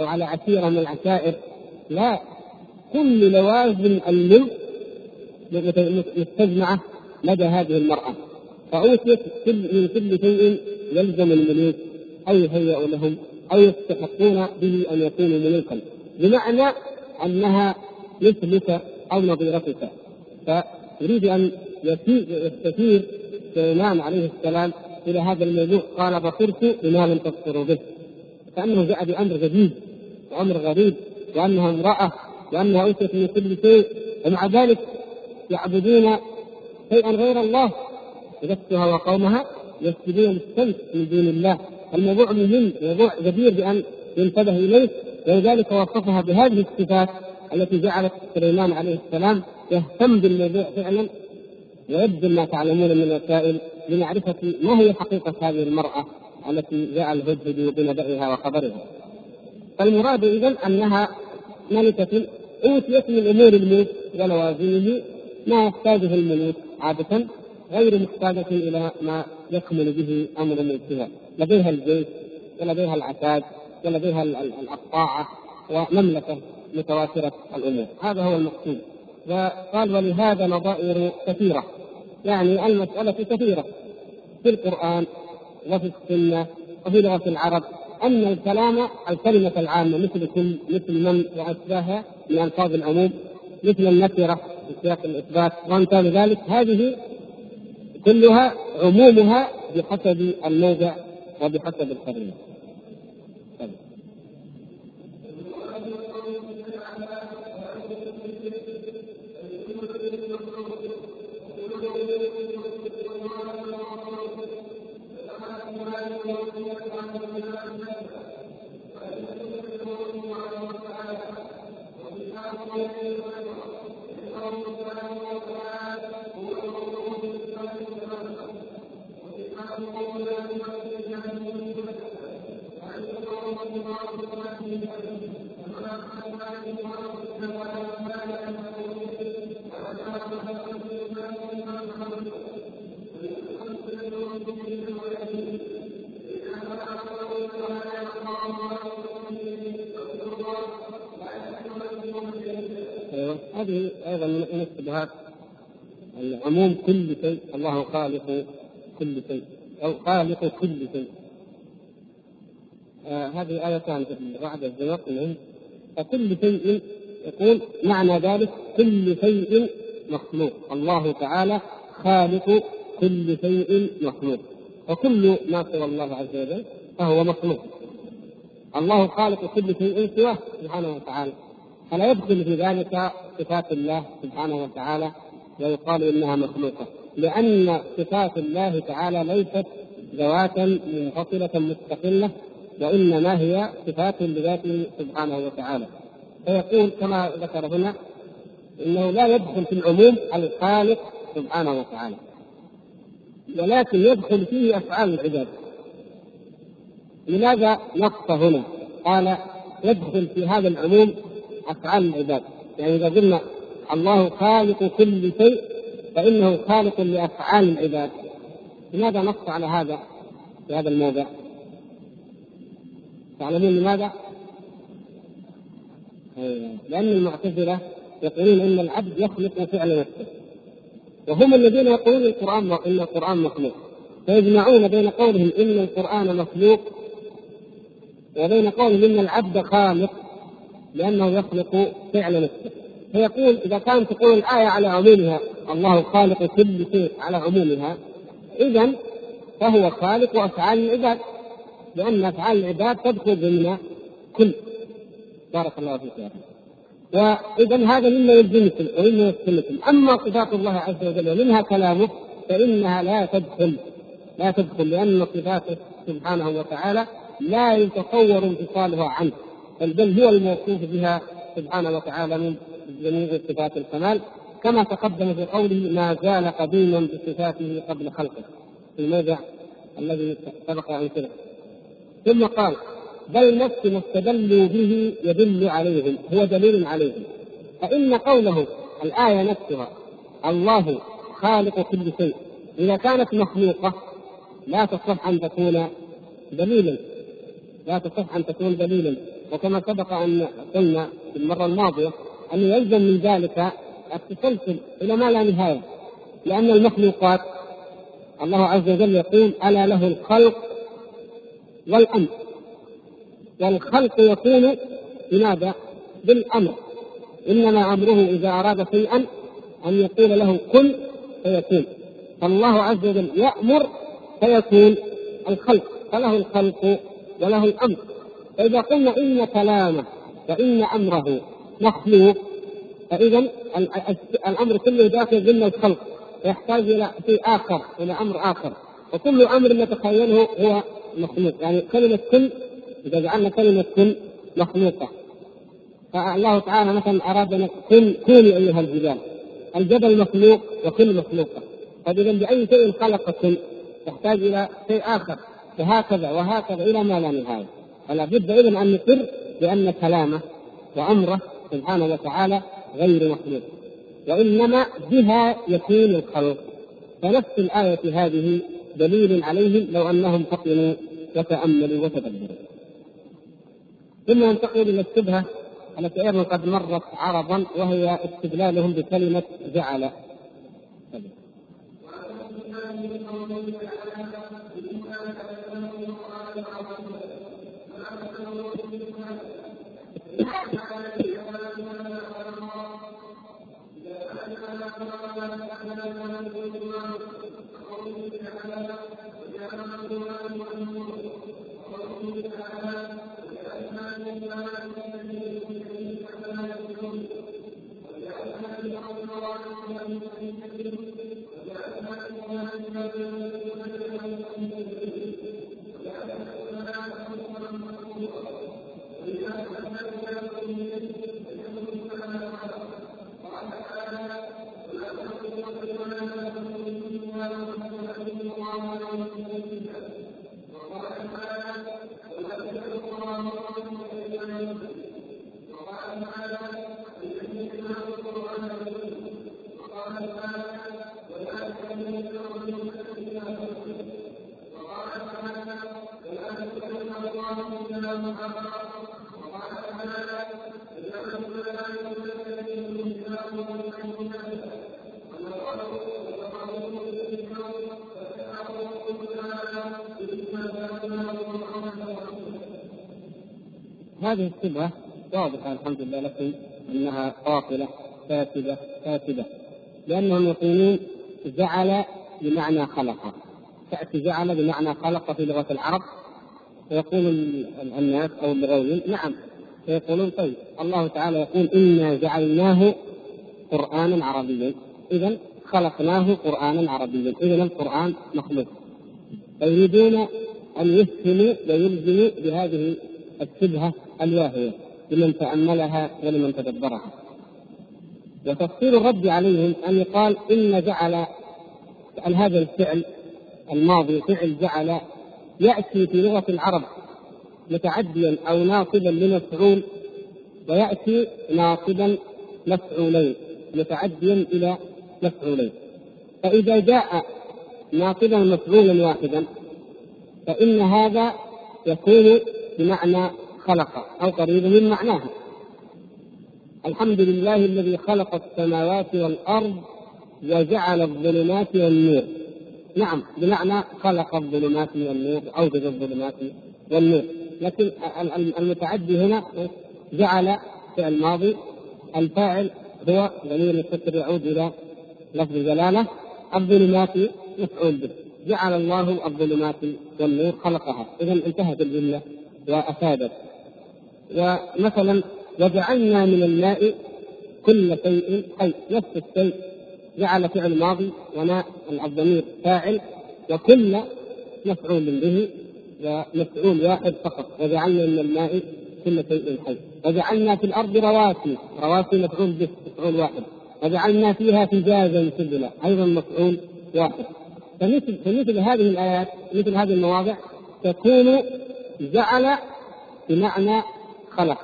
أو على عشيرة من العشائر. لا كل لوازم الملك مستجمعة لدى هذه المرأة. فأوتيت كل كل شيء يلزم الملوك أو يهيأ لهم أو يستحقون به أن يكونوا ملوكا. بمعنى أنها مثلك أو نظيرتك. فيريد أن يستثير سليمان عليه السلام إلى هذا الموضوع. قال بصرت بما لم تبصروا به. كانه جاء بامر جديد وأمر غريب وانها امرأة وانها اوتيت من كل شيء. ومع ذلك يعبدون شيئا غير الله. نفسها وقومها يسجدون للشمس من دون الله الموضوع مهم موضوع جدير بأن ينتبه إليه ولذلك وصفها بهذه الصفات التي جعلت سليمان عليه السلام يهتم بالموضوع فعلا ويبذل ما تعلمون من الوسائل لمعرفة ما هي حقيقة هذه المرأة التي جاء الهدهد بنبأها وخبرها. فالمراد إذا أنها ملكة أوتيت من أمور الملك ولوازمه ما يحتاجه الملوك عادة غير محتاجة إلى ما يكمل به أمر ملكها، لديها الجيش ولديها العتاد ولديها الطاعة ومملكة متواترة الأمور هذا هو المقصود. وقال ولهذا نظائر كثيرة. يعني المسألة كثيرة في القرآن وفي السنة وفي لغة العرب أن الكلام الكلمة العامة مثل كل مثل من وأشباهها من ألفاظ العموم مثل النكرة في سياق الإثبات. وأمثال ذلك هذه كلها عمومها بحسب الموضع وبحسب القرينة. خالق كل شيء أو خالق كل شيء. آه هذه آيتان في بعد الزمق فكل شيء يقول معنى ذلك كل شيء مخلوق. الله تعالى خالق كل شيء مخلوق. وكل ما سوى الله عز وجل فهو مخلوق. الله خالق كل شيء سواه سبحانه وتعالى. فلا يدخل في ذلك صفات الله سبحانه وتعالى ويقال إنها مخلوقة. لأن صفات الله تعالى ليست ذواتا منفصلة مستقلة وإنما هي صفات لذاته سبحانه وتعالى. فيقول كما ذكر هنا إنه لا يدخل في العموم الخالق سبحانه وتعالى ولكن يدخل فيه أفعال العباد. لماذا نص هنا؟ قال يدخل في هذا العموم أفعال العباد. يعني إذا قلنا الله خالق كل شيء فإنه خالق لأفعال العباد لماذا نص على هذا في هذا الموضع؟ تعلمون لماذا؟ لأن المعتزلة يقولون أن العبد يخلق فعل نفسه وهم الذين يقولون القرآن إن القرآن مخلوق فيجمعون بين قولهم إن القرآن مخلوق وبين قولهم إن العبد خالق لأنه يخلق فعل نفسه فيقول إذا كانت تقول الآية على عمومها الله خالق كل شيء على عمومها إذا فهو خالق أفعال العباد لأن أفعال العباد تدخل ضمن كل. بارك الله فيك يا وإذا هذا مما يلزمكم ومما يستلزمكم أما صفات الله عز وجل ومنها كلامه فإنها لا تدخل لا تدخل لأن صفاته سبحانه وتعالى لا يتصور انفصالها عنه بل بل هو الموصوف بها سبحانه وتعالى من جميع صفات الكمال. كما تقدم في قوله ما زال قديما بصفاته قبل خلقه. في الموضع الذي سبق أن سبق. ثم قال بل نفس ما استدلوا به يدل عليهم هو دليل عليهم. فإن قوله الآية نفسها الله خالق كل شيء إذا كانت مخلوقة لا تصح أن تكون دليلا. لا تصح أن تكون دليلا. وكما سبق أن قلنا في المرة الماضية أن يلزم من ذلك التسلسل إلى ما لا نهاية لأن المخلوقات الله عز وجل يقول ألا له الخلق والأمر. والخلق يكون بماذا؟ بالأمر. إنما أمره إذا أراد شيئا أن يقول له كن فيكون. فالله عز وجل يأمر فيكون الخلق فله الخلق وله الأمر. فإذا قلنا إن كلامه وإن أمره مخلوق. فإذا الأمر كله داخل ضمن الخلق يحتاج إلى شيء آخر إلى أمر آخر. وكل أمر نتخيله هو مخلوق. يعني كلمة كل إذا جعلنا كلمة كن مخلوقة. فالله تعالى مثلا أراد أن كن كوني أيها الجبال. الجبل مخلوق وكل مخلوقة. فإذا بأي شيء خلق كن يحتاج إلى شيء آخر. وهكذا وهكذا إلى ما لا نهاية. فلا بد إذا أن نقر بأن كلامه وأمره سبحانه وتعالى غير مخلوق وإنما بها يكون الخلق. فنفس الآية هذه دليل عليهم لو أنهم فطنوا وتأملوا وتدبروا ثم ننتقل إلى الشبهة التي أيضا قد مرت عرضا وهي استدلالهم بكلمة جعل. هذه الشبهة واضحة الحمد لله لكم أنها باطلة فاسدة فاسدة. لأنهم يقولون جعل بمعنى خلق. تأتي جعل بمعنى خلق في لغة العرب فيقول الناس أو اللغويين نعم. فيقولون طيب الله تعالى يقول إنا جعلناه قرآنا عربيا. إذا خلقناه قرآنا عربيا. إذا القرآن مخلوق. فيريدون أن يفهموا ويلزموا بهذه الشبهة الواهية لمن تأملها ولمن تدبرها. وتفسير الرد عليهم أن يقال إن جعل هذا الفعل الماضي فعل جعل يأتي في لغة العرب متعديا أو ناصبا لمفعول ويأتي ناصبا مفعولين متعديا إلى مفعولين. فإذا جاء ناصبا مفعولا واحدا فإن هذا يكون بمعنى خلق أو قريب من معناه. الحمد لله الذي خلق السماوات والأرض وجعل الظلمات والنور. نعم بمعنى خلق الظلمات والنور أوجد الظلمات والنور. لكن المتعدي هنا جعل في الماضي الفاعل هو ضمير الستر يعود إلى لفظ الجلالة الظلمات مفعول به. جعل الله الظلمات والنور خلقها. إذا انتهت الجملة وأفادت. ومثلا وجعلنا من الماء كل شيء حي نفس الشيء جعل فعل ماضي وماء الضمير فاعل وكل مفعول به ومفعول واحد فقط. وجعلنا من الماء كل شيء حي. وجعلنا في الأرض رواسي رواسي مفعول به مفعول واحد. وجعلنا فيها فجاجا سبلا أيضا مفعول واحد. فمثل فمثل هذه الآيات مثل هذه المواضع تكون جعل بمعنى خلق.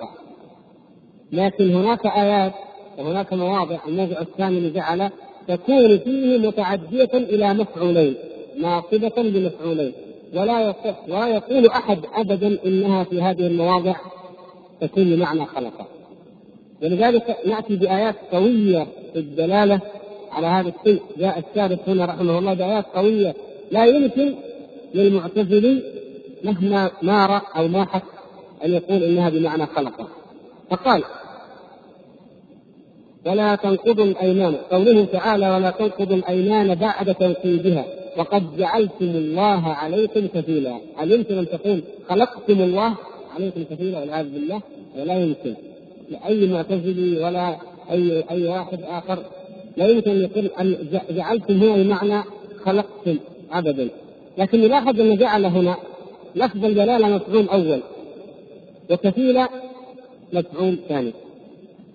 لكن هناك آيات وهناك مواضع الموضع الثاني لجعل تكون فيه متعدية إلى مفعولين ناصبة بمفعولين. ولا يصح ولا يقول أحد أبدا إنها في هذه المواضع تكون بمعنى خلق. ولذلك نأتي بآيات قوية في الدلالة على هذا الشيء. جاء الشارح هنا رحمه الله بآيات قوية لا يمكن للمعتزلي مهما مار أو ماحت أن يقول إنها بمعنى خلق. فقال ولا تنقضوا الأيمان. قوله تعالى ولا تنقضوا الأيمان بعد توكيدها. وقد جعلتم الله عليكم كفيلا. هل يمكن أن تقول خلقتم الله عليكم كفيلا؟ والعياذ بالله. ولا يمكن. لأي معتزلي ولا أي أي واحد آخر. لا يمكن أن يقول أن جعلتم هنا بمعنى خلقتم أبدا. لكن نلاحظ أن جعل هنا لفظ الجلالة مفعول أول. وكفيلة مفعول ثاني.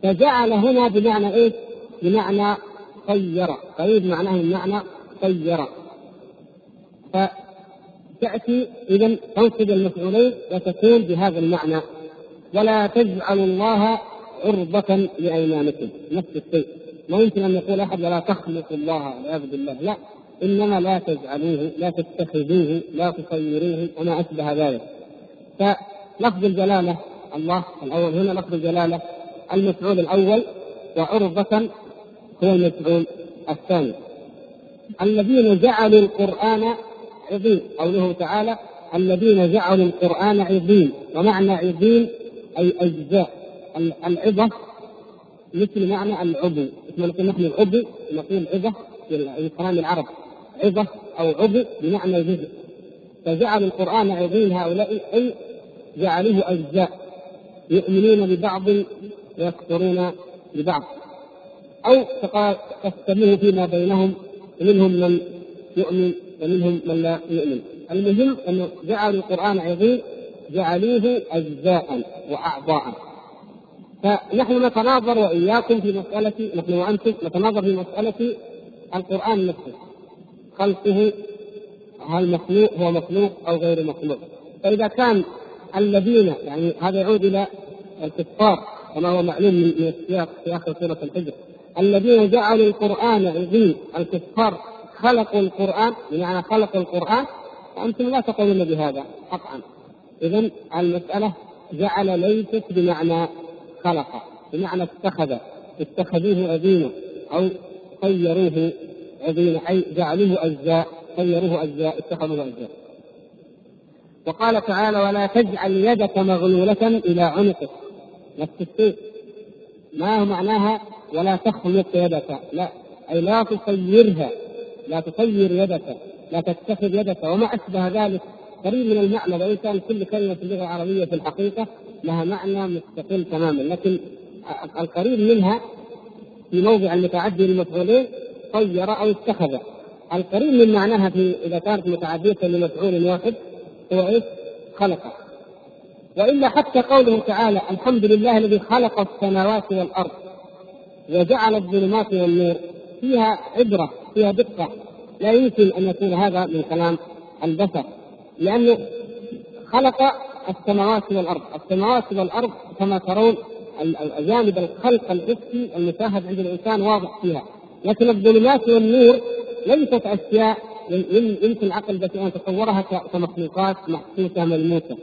فجعل هنا بمعنى إيش؟ بمعنى خير. قريب معناه من معنى خير. فتأتي إذا تنصب المفعولين وتكون بهذا المعنى. ولا تجعلوا الله عرضة لأيمانكم. نفس الشيء. ما يمكن أن يقول أحد ولا تخلقوا الله والعياذ بالله. لا. إنما لا تجعلوه لا تتخذوه لا تصيروه. وما أشبه ذلك. فلفظ الجلالة. الله الأول هنا لفظ الجلالة. المفعول الأول وعرضة هو المفعول الثاني. الذين جعلوا القرآن عظيم. قوله تعالى الذين جعلوا القرآن عظيم. ومعنى عظيم أي أجزاء. العظة مثل معنى العضو. مثل نقول نحن العضو. نقول عظة في كلام العرب عظة أو عضو بمعنى جزء. فجعلوا القرآن عظيم هؤلاء أي جعلوه أجزاء. يؤمنون ببعض ويكفرون ببعض. أو قسموه فيما بينهم ومنهم من يؤمن ومنهم من لا يؤمن. المهم أنه جعلوا القرآن عظيم جعلوه أجزاء وأعضاء. فنحن نتناظر وإياكم في مسألة نحن وأنتم نتناظر في مسألة القرآن نفسه. خلقه هل مخلوق هو مخلوق أو غير مخلوق؟ فإذا كان الذين يعني هذا يعود إلى الكفار كما هو معلوم من السياق في اخر سورة الحجر. الذين جعلوا القرآن عظيم الكفار خلقوا القرآن بمعنى خلقوا القرآن وأنتم لا تقولون بهذا قطعا. اذا المسألة جعل ليست بمعنى خلق بمعنى اتخذ اتخذوه عظيما أو طيروه عظيما أي جعلوه أجزاء طيروه أجزاء اتخذوه أجزاء. وقال تعالى ولا تجعل يدك مغلولة إلى عنقك. نفس الشيء ما معناها ولا تخلق يدك؟ لا. أي لا تصيرها لا تصير يدك. لا تتخذ يدك. وما أشبه ذلك قريب من المعنى. وإن كان كل كلمة في اللغة العربية في الحقيقة لها معنى مستقل تماما. لكن القريب منها في موضع المتعدي للمفعولين طير أو اتخذ. القريب من معناها في إذا كانت متعدية لمفعول واحد هو إيش؟ خلق وإلا حتى قوله تعالى الحمد لله الذي خلق السماوات والأرض وجعل الظلمات والنور. فيها عبرة فيها دقة. لا يمكن أن يكون هذا من كلام البشر لأنه خلق السماوات والأرض، السماوات والأرض كما ترون جانب الخلق الحسي المشاهد عند الإنسان واضح فيها، لكن الظلمات والنور ليست أشياء يمكن عقل البشر ان يتصورها كمخلوقات محسوسه ملموسه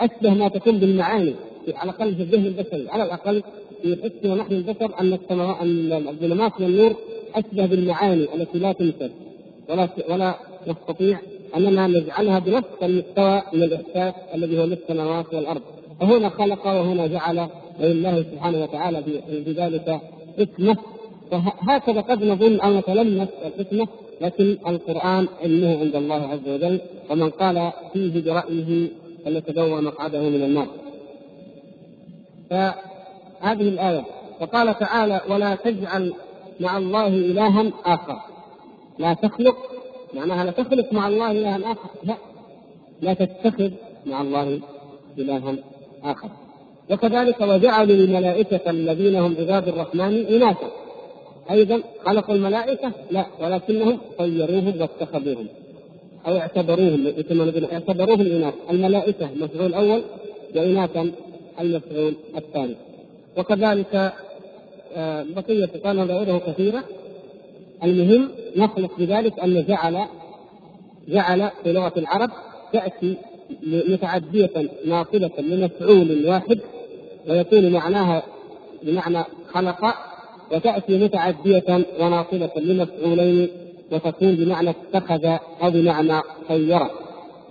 أشبه ما تكون بالمعاني على الأقل في الذهن البشري. على الأقل في حسنا نحن البشر أن الظلمات والنور أشبه بالمعاني التي لا تنسب. ولا ولا نستطيع أننا نجعلها بنفس المستوى من الإحساس الذي هو للسماوات والأرض. فهنا خلق وهنا جعل ولله سبحانه وتعالى في ذلك حكمه فهكذا قد نظن أو نتلمس الحكمة لكن القرآن علمه عند الله عز وجل ومن قال فيه برأيه فليتبوأ مقعده من النار. فهذه الآية وقال تعالى ولا تجعل مع الله إلها آخر. لا تخلق معناها لا تخلق مع الله إلها آخر لا. لا تتخذ مع الله إلها آخر. وكذلك وجعلوا الملائكة الذين هم عباد الرحمن إناثا. أيضا خلقوا الملائكة؟ لا ولكنهم طيروهم واتخذوهم أو اعتبروهم اعتبروهم إناث. الملائكة مفعول أول واناثا المفعول الثاني. وكذلك آه، بقية قال غيره كثيرة. المهم نخلق بذلك أن جعل جعل في لغة العرب تأتي متعدية ناصبه لمفعول واحد ويكون معناها بمعنى خلق وتأتي متعدية وناصبة لمفعولين وتكون بمعنى اتخذ أو بمعنى خير.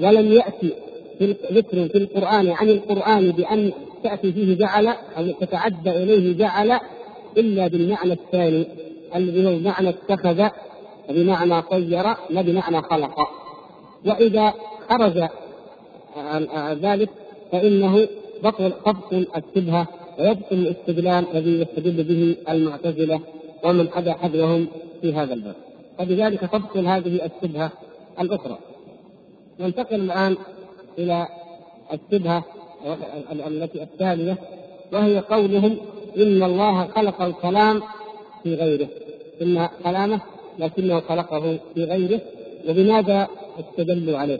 ولم يأتي في ذكر في القرآن عن القرآن بأن تأتي فيه جعل أو تتعدى إليه جعل إلا بالمعنى الثاني الذي هو بمعنى اتخذ بمعنى طير لا بمعنى خلق. وإذا خرج ذلك فإنه بطل الشبهة. ويبطل الاستدلال الذي يستدل به المعتزلة ومن حدا حذوهم في هذا الباب. فبذلك تبطل هذه الشبهة الأخرى. ننتقل الآن إلى الشبهة التي التالية وهي قولهم إن الله خلق الكلام في غيره. إن كلامه لكنه خلقه في غيره وبماذا استدلوا عليه؟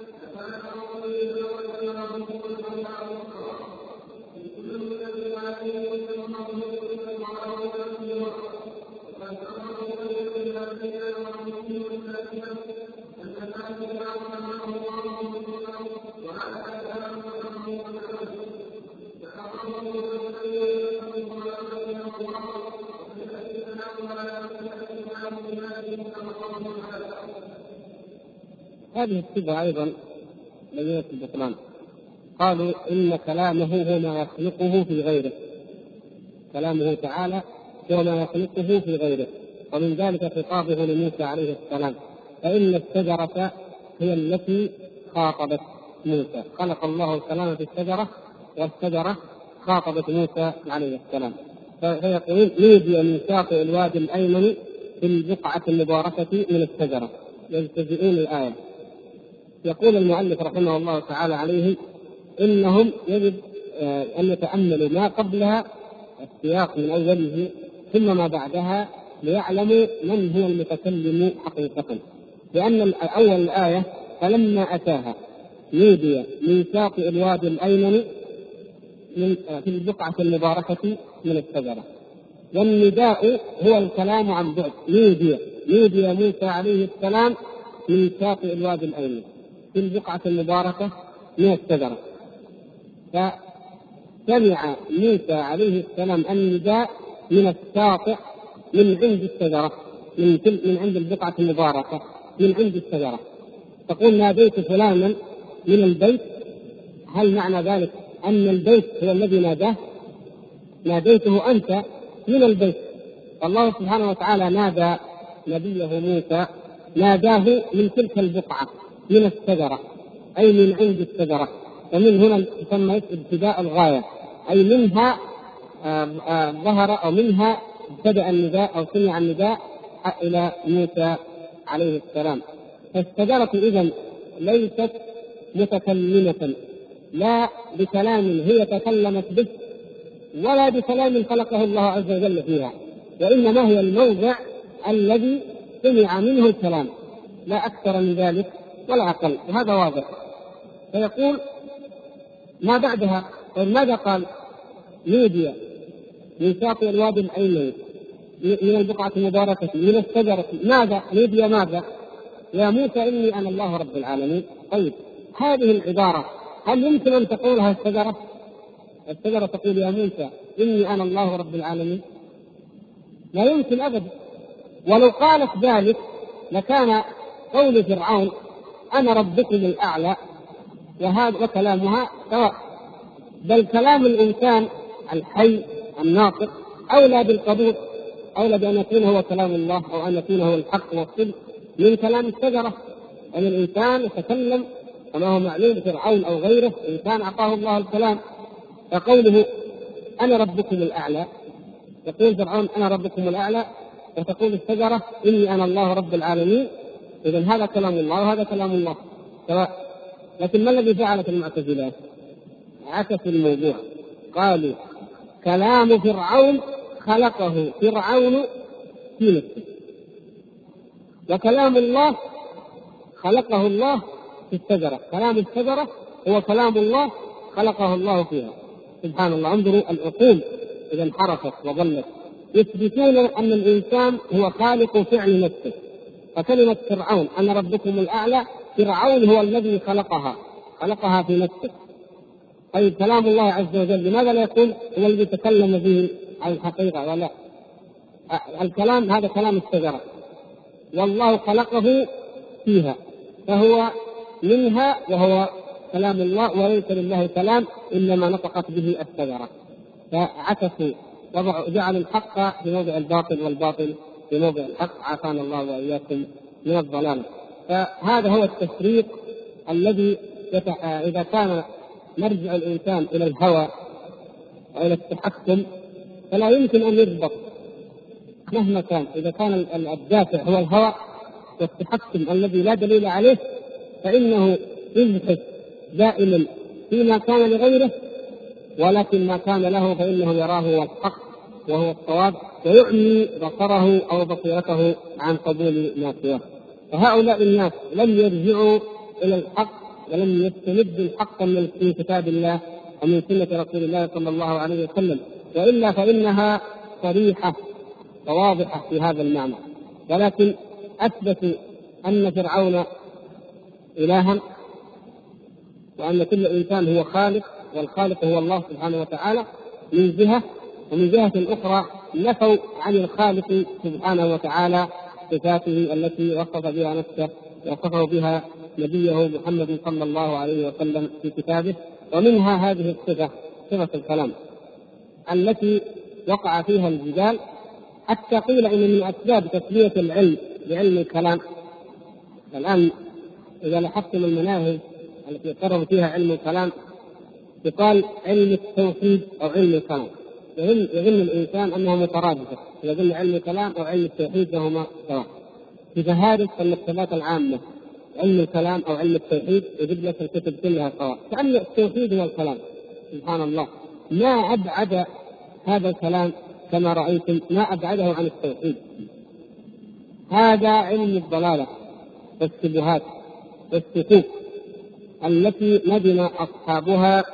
هذه الصفة أيضا بينة البطلان. قالوا إن كلامه هو ما يخلقه في غيره. كلامه تعالى هو ما يخلقه في غيره. ومن ذلك خطابه لموسى عليه السلام. فإن الشجرة هي التي خاطبت موسى. خلق الله الكلام في الشجرة والشجرة خاطبت موسى عليه السلام. فيقولون نودي من شاطئ الوادي الأيمن في البقعة المباركة من الشجرة. يجتزئون الآية. يقول المؤلف رحمه الله تعالى عليه إنهم يجب آه، أن يتأملوا ما قبلها السياق من أوله ثم ما بعدها ليعلموا من هو المتكلم حقيقة. لأن أول الآية فلما أتاها نودي من شاطئ الوادي الأيمن من آه، في البقعة المباركة من الشجرة. والنداء هو الكلام عن بعد. نودي نودي موسى عليه السلام من شاطئ الوادي الأيمن. في البقعة المباركة من الشجرة فسمع موسى عليه السلام النداء من الساطع من عند الشجرة من من عند البقعة المباركة من عند الشجرة تقول ناديت فلانا من البيت؟ هل معنى ذلك أن البيت هو الذي ناداه؟ ناديته أنت من البيت. الله سبحانه وتعالى نادى نبيه موسى ناداه من تلك البقعة. من الشجرة أي من عند الشجرة ومن هنا تسمى ابتداء الغاية أي منها ظهر أو منها ابتدأ النداء أو سمع النداء إلى موسى عليه السلام. فالشجرة إذا ليست متكلمة لا بكلام هي تكلمت به ولا بكلام خلقه الله عز وجل فيها وإنما هي الموضع الذي سمع منه الكلام لا أكثر من ذلك. ولا أقل وهذا واضح فيقول ما بعدها طيب ماذا قال؟ نودي من شاطئ الوادي الأيمن من البقعة المباركة من الشجرة ماذا؟ نودي ماذا؟ يا موسى إني أنا الله رب العالمين طيب هذه العبارة هل يمكن أن تقولها الشجرة؟ الشجرة تقول يا موسى إني أنا الله رب العالمين لا يمكن أبدا ولو قالت ذلك لكان قول فرعون أنا ربكم الأعلى وهذا وكلامها سواء. بل كلام الإنسان الحي الناطق أولى بالقبول أولى بأن يكون هو كلام الله أو أن يكون هو الحق والصدق من كلام الشجرة. ان الانسان يتكلم كما هو معلوم فرعون أو غيره انسان أعطاه الله الكلام فقوله أنا ربكم الأعلى يقول فرعون أنا ربكم الأعلى وتقول الشجرة إني أنا الله رب العالمين. إذا هذا كلام الله وهذا كلام الله. سواء لكن ما الذي فعلت المعتزله؟ عكسوا الموضوع. قالوا كلام فرعون خلقه. فرعون في نفسه وكلام الله خلقه الله في الشجرة. كلام الشجرة هو كلام الله خلقه الله فيها. سبحان الله. انظروا العقول. إذا انحرفت وضلت يثبتون أن الإنسان هو خالق فعل نفسه. فكلمة فرعون أنا ربكم الأعلى فرعون هو الذي خلقها. خلقها في نفسه. طيب كلام الله عز وجل لماذا لا يقول هو الذي تكلم به عن الحقيقة ولا؟ الكلام هذا كلام الشجرة. والله خلقه فيها فهو منها وهو كلام الله وليس لله كلام إنما نطقت به الشجرة. فعكسوا وضعوا جعلوا الحق في موضع الباطل والباطل. في موضع الحق عافانا الله وإياكم من الضلال فهذا هو التفريق الذي. إذا كان مرجع الإنسان إلى الهوى وإلى التحكم فلا يمكن أن يضبط مهما كان إذا كان الدافع هو الهوى والتحكم الذي لا دليل عليه فإنه يزحف دائما فيما كان لغيره ولكن ما كان له فإنه يراه هو الحق وهو الصواب ويعمي بصره أو بصيرته عن قبول ما سواه وهؤلاء الناس لم يرجعوا إلى الحق ولم يستمدوا الحق من كتاب الله ومن سنة رسول الله صلى الله عليه وسلم. وإلا فإنها صريحة وواضحة في هذا المعنى. ولكن أثبتوا أن فرعون الها وأن كل إنسان هو خالق والخالق هو الله سبحانه وتعالى من جهة ومن جهة أخرى نفوا عن الخالق سبحانه وتعالى صفاته التي وصف بها نفسه وصفه بها نبيه محمد صلى الله عليه وسلم في كتابه. ومنها هذه الصفة صفة الكلام التي وقع فيها الجدال حتى قيل إن من أسباب تسميه العلم بعلم الكلام. الآن إذا لاحظتم المناهج التي يقرر فيها علم الكلام يقال علم التوحيد أو علم الكلام. يظن يظن الإنسان أنها مترادفه قلنا علم الكلام أو علم التوحيد فهما سواء. فهارس المكتبات العامة علم الكلام أو علم التوحيد يجيب لك الكتب كلها سواء. كأن التوحيد هو الكلام. سبحان الله. ما أبعد هذا الكلام كما رأيتم ما أبعده عن التوحيد. هذا علم الضلالة والشبهات والشكوك التي ندم أصحابها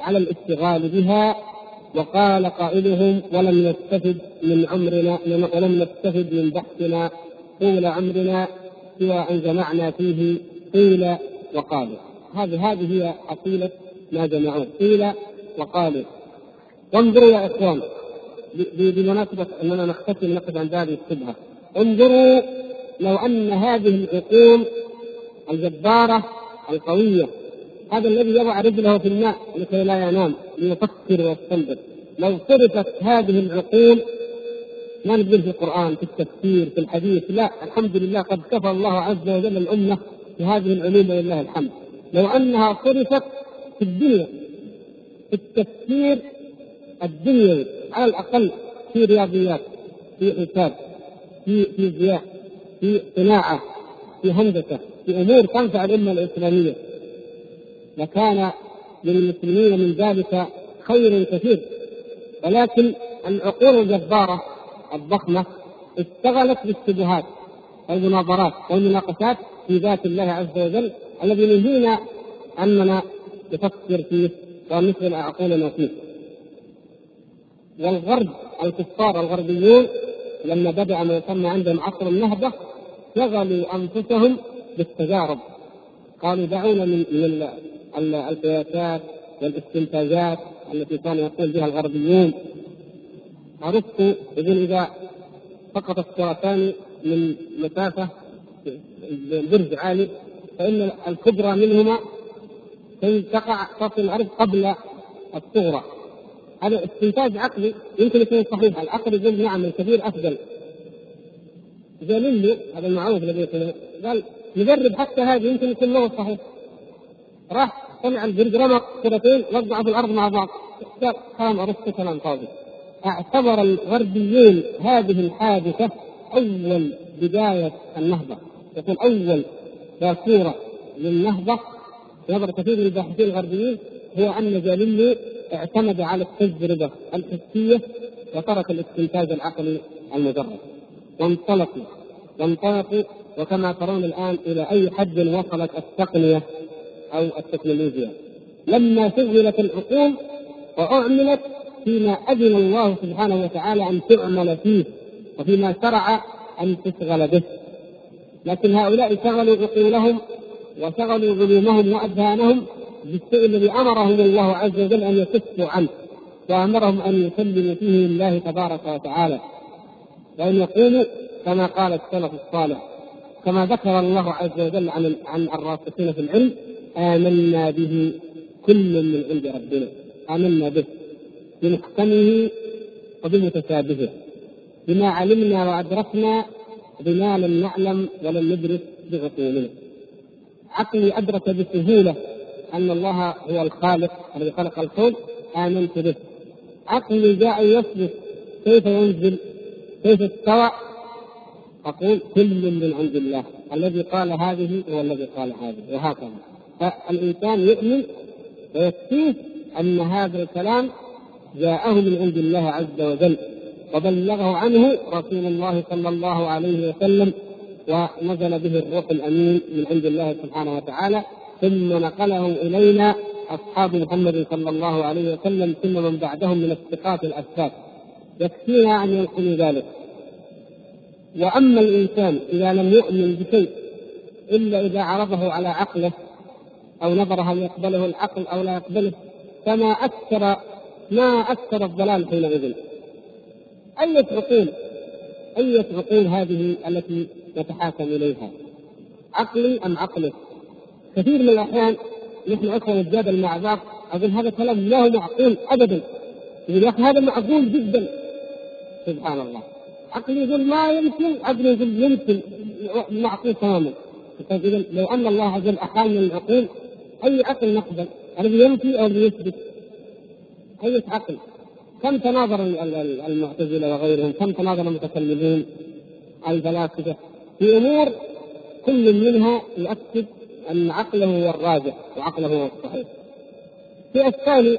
على الاشتغال بها وقال قائلهم ولم نستفد من عمرنا ولم نستفد من بحثنا طول عمرنا سوى أن جمعنا فيه قيل وقالوا هذه هذه هي حصيله ما جمعوه. قيل وقالوا وانظروا يا إخوان بمناسبة أننا نختتم نقف عند هذه الشبهه انظروا لو أن هذه العقول الجبارة القوية هذا الذي يضع رجله في الماء لكي لا ينام. ليفكر ويستنبط. لو صرفت هذه العقول ما نقول في القرآن في التفسير في الحديث. لا الحمد لله قد كفى الله عز وجل الأمة في هذه العلوم ولله الحمد. لو أنها صرفت في الدنيا في التفسير الدنيوي على الأقل في رياضيات في حساب في فيزياء في صناعة في هندسة في أمور تنفع الأمة الإسلامية. لكان للمسلمين من ذلك خير كثير. ولكن العقول الجبارة الضخمة اشتغلت بالشبهات والمناظرات والمناقشات في ذات الله عز وجل الذي نهينا أننا نفكر فيه ونشغل عقولنا فيه. والغرب الكفار الغربيون لما بدأ ما يسمى عندهم عصر النهضة شغلوا أنفسهم بالتجارب. قالوا دعونا من القياسات والاستنتاجات التي كان يقول بها الغربيون. عرفت يقول إذا سقط السرطان من مسافة برج عالي فإن الكبرى منهما تقع تصل الأرض قبل الصغرى هذا استنتاج عقلي يمكن يكون صحيح. العقل يقول نعم الكبير أفضل. جاليليو هذا المعروف الذي قال نجرب حتى هذا يمكن يكون له صحيح. راح طلع البرج رمى كرتين وقعوا في الأرض مع بعض. كلام ارسطو كلام فاضي اعتبر الغربيون هذه الحادثة أول بداية النهضة. يقول أول باكوره للنهضة نظر كثير من الباحثين الغربيين هو أن جاليليو اعتمد على التجربه الحسية وترك الاستنتاج العقلي المجرد. وانطلقوا وانطلقوا وكما ترون الآن إلى أي حد وصلت التقنية أو التكنولوجيا. لما شغلت العقول وأعملت فيما أذن الله سبحانه وتعالى أن تعمل فيه وفيما شرع أن تشغل به. لكن هؤلاء شغلوا عقولهم وشغلوا علومهم وأذهانهم بالشيء الذي أمرهم الله عز وجل أن يكفوا عنه وأمرهم أن يسلموا فيه لله تبارك وتعالى. وان يقولوا كما قال السلف الصالح كما ذكر الله عز وجل عن عن الراسخين في العلم آمنا به كل من عند ربنا. آمنا به بمحكمه وبمتشابهه. بما علمنا وأدركنا بما لم نعلم ولم ندرك بعقولنا عقلي أدرك بسهولة أن الله هو الخالق الذي خلق الكون آمنت به. عقلي جاء يثبت كيف ينزل؟ كيف استوى؟ أقول كل من عند الله. الذي قال هذه هو الذي قال هذه. وهكذا. فالإنسان يؤمن ويكفيه أن هذا الكلام جاءه من عند الله عز وجل وبلغه عنه رسول الله صلى الله عليه وسلم ونزل به الروح الأمين من عند الله سبحانه وتعالى ثم نقله إلينا أصحاب محمد صلى الله عليه وسلم ثم من بعدهم من الثقات الاثبات يكفينا أن ينقلوا ذلك. وأما الإنسان إذا لم يؤمن بشيء إلا إذا عرضه على عقله أو نظر هل يقبله العقل أو لا يقبله فما أكثر ما أكثر الضلال حينئذ. اية عقول أية عقول هذه التي نتحاكم إليها؟ عقلي أم عقلك كثير من الأحيان نحن أخوة نتجادل مع بعض أقول هذا كلام لا هو معقول أبدا. يقول هذا معقول جدا. سبحان الله. عقلي يقول ما يمكن عقلي يقول يمكن معقول تماما. طيب إذا لو أن الله عز وجل أحال من العقول أي عقل نقبل الذي ينفي أو الذي يثبت. أي عقل؟ كم تناظر المعتزلة وغيرهم؟ كم تناظر المتكلمين؟ الفلاسفة. في أمور كل منها يؤكد أن عقله هو الراجح وعقله هو الصحيح. في الثاني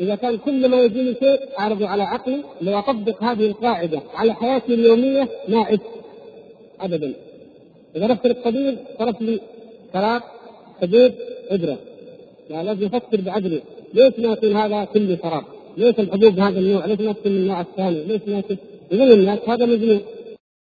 إذا كان كل ما يجيني شيء اعرضه على عقلي لو اطبق هذه القاعدة على حياتي اليومية ما عدت ابدا. إذا رحت للطبيب صرف لي شراب حدود ابره. يعني لازم أفكر بعقلي ليش يكون هذا كله شراب؟ ليس الحبوب بهذا النوع؟ ليش تكون من النوع الثاني؟ ليش ما يقول الناس هذا مجنون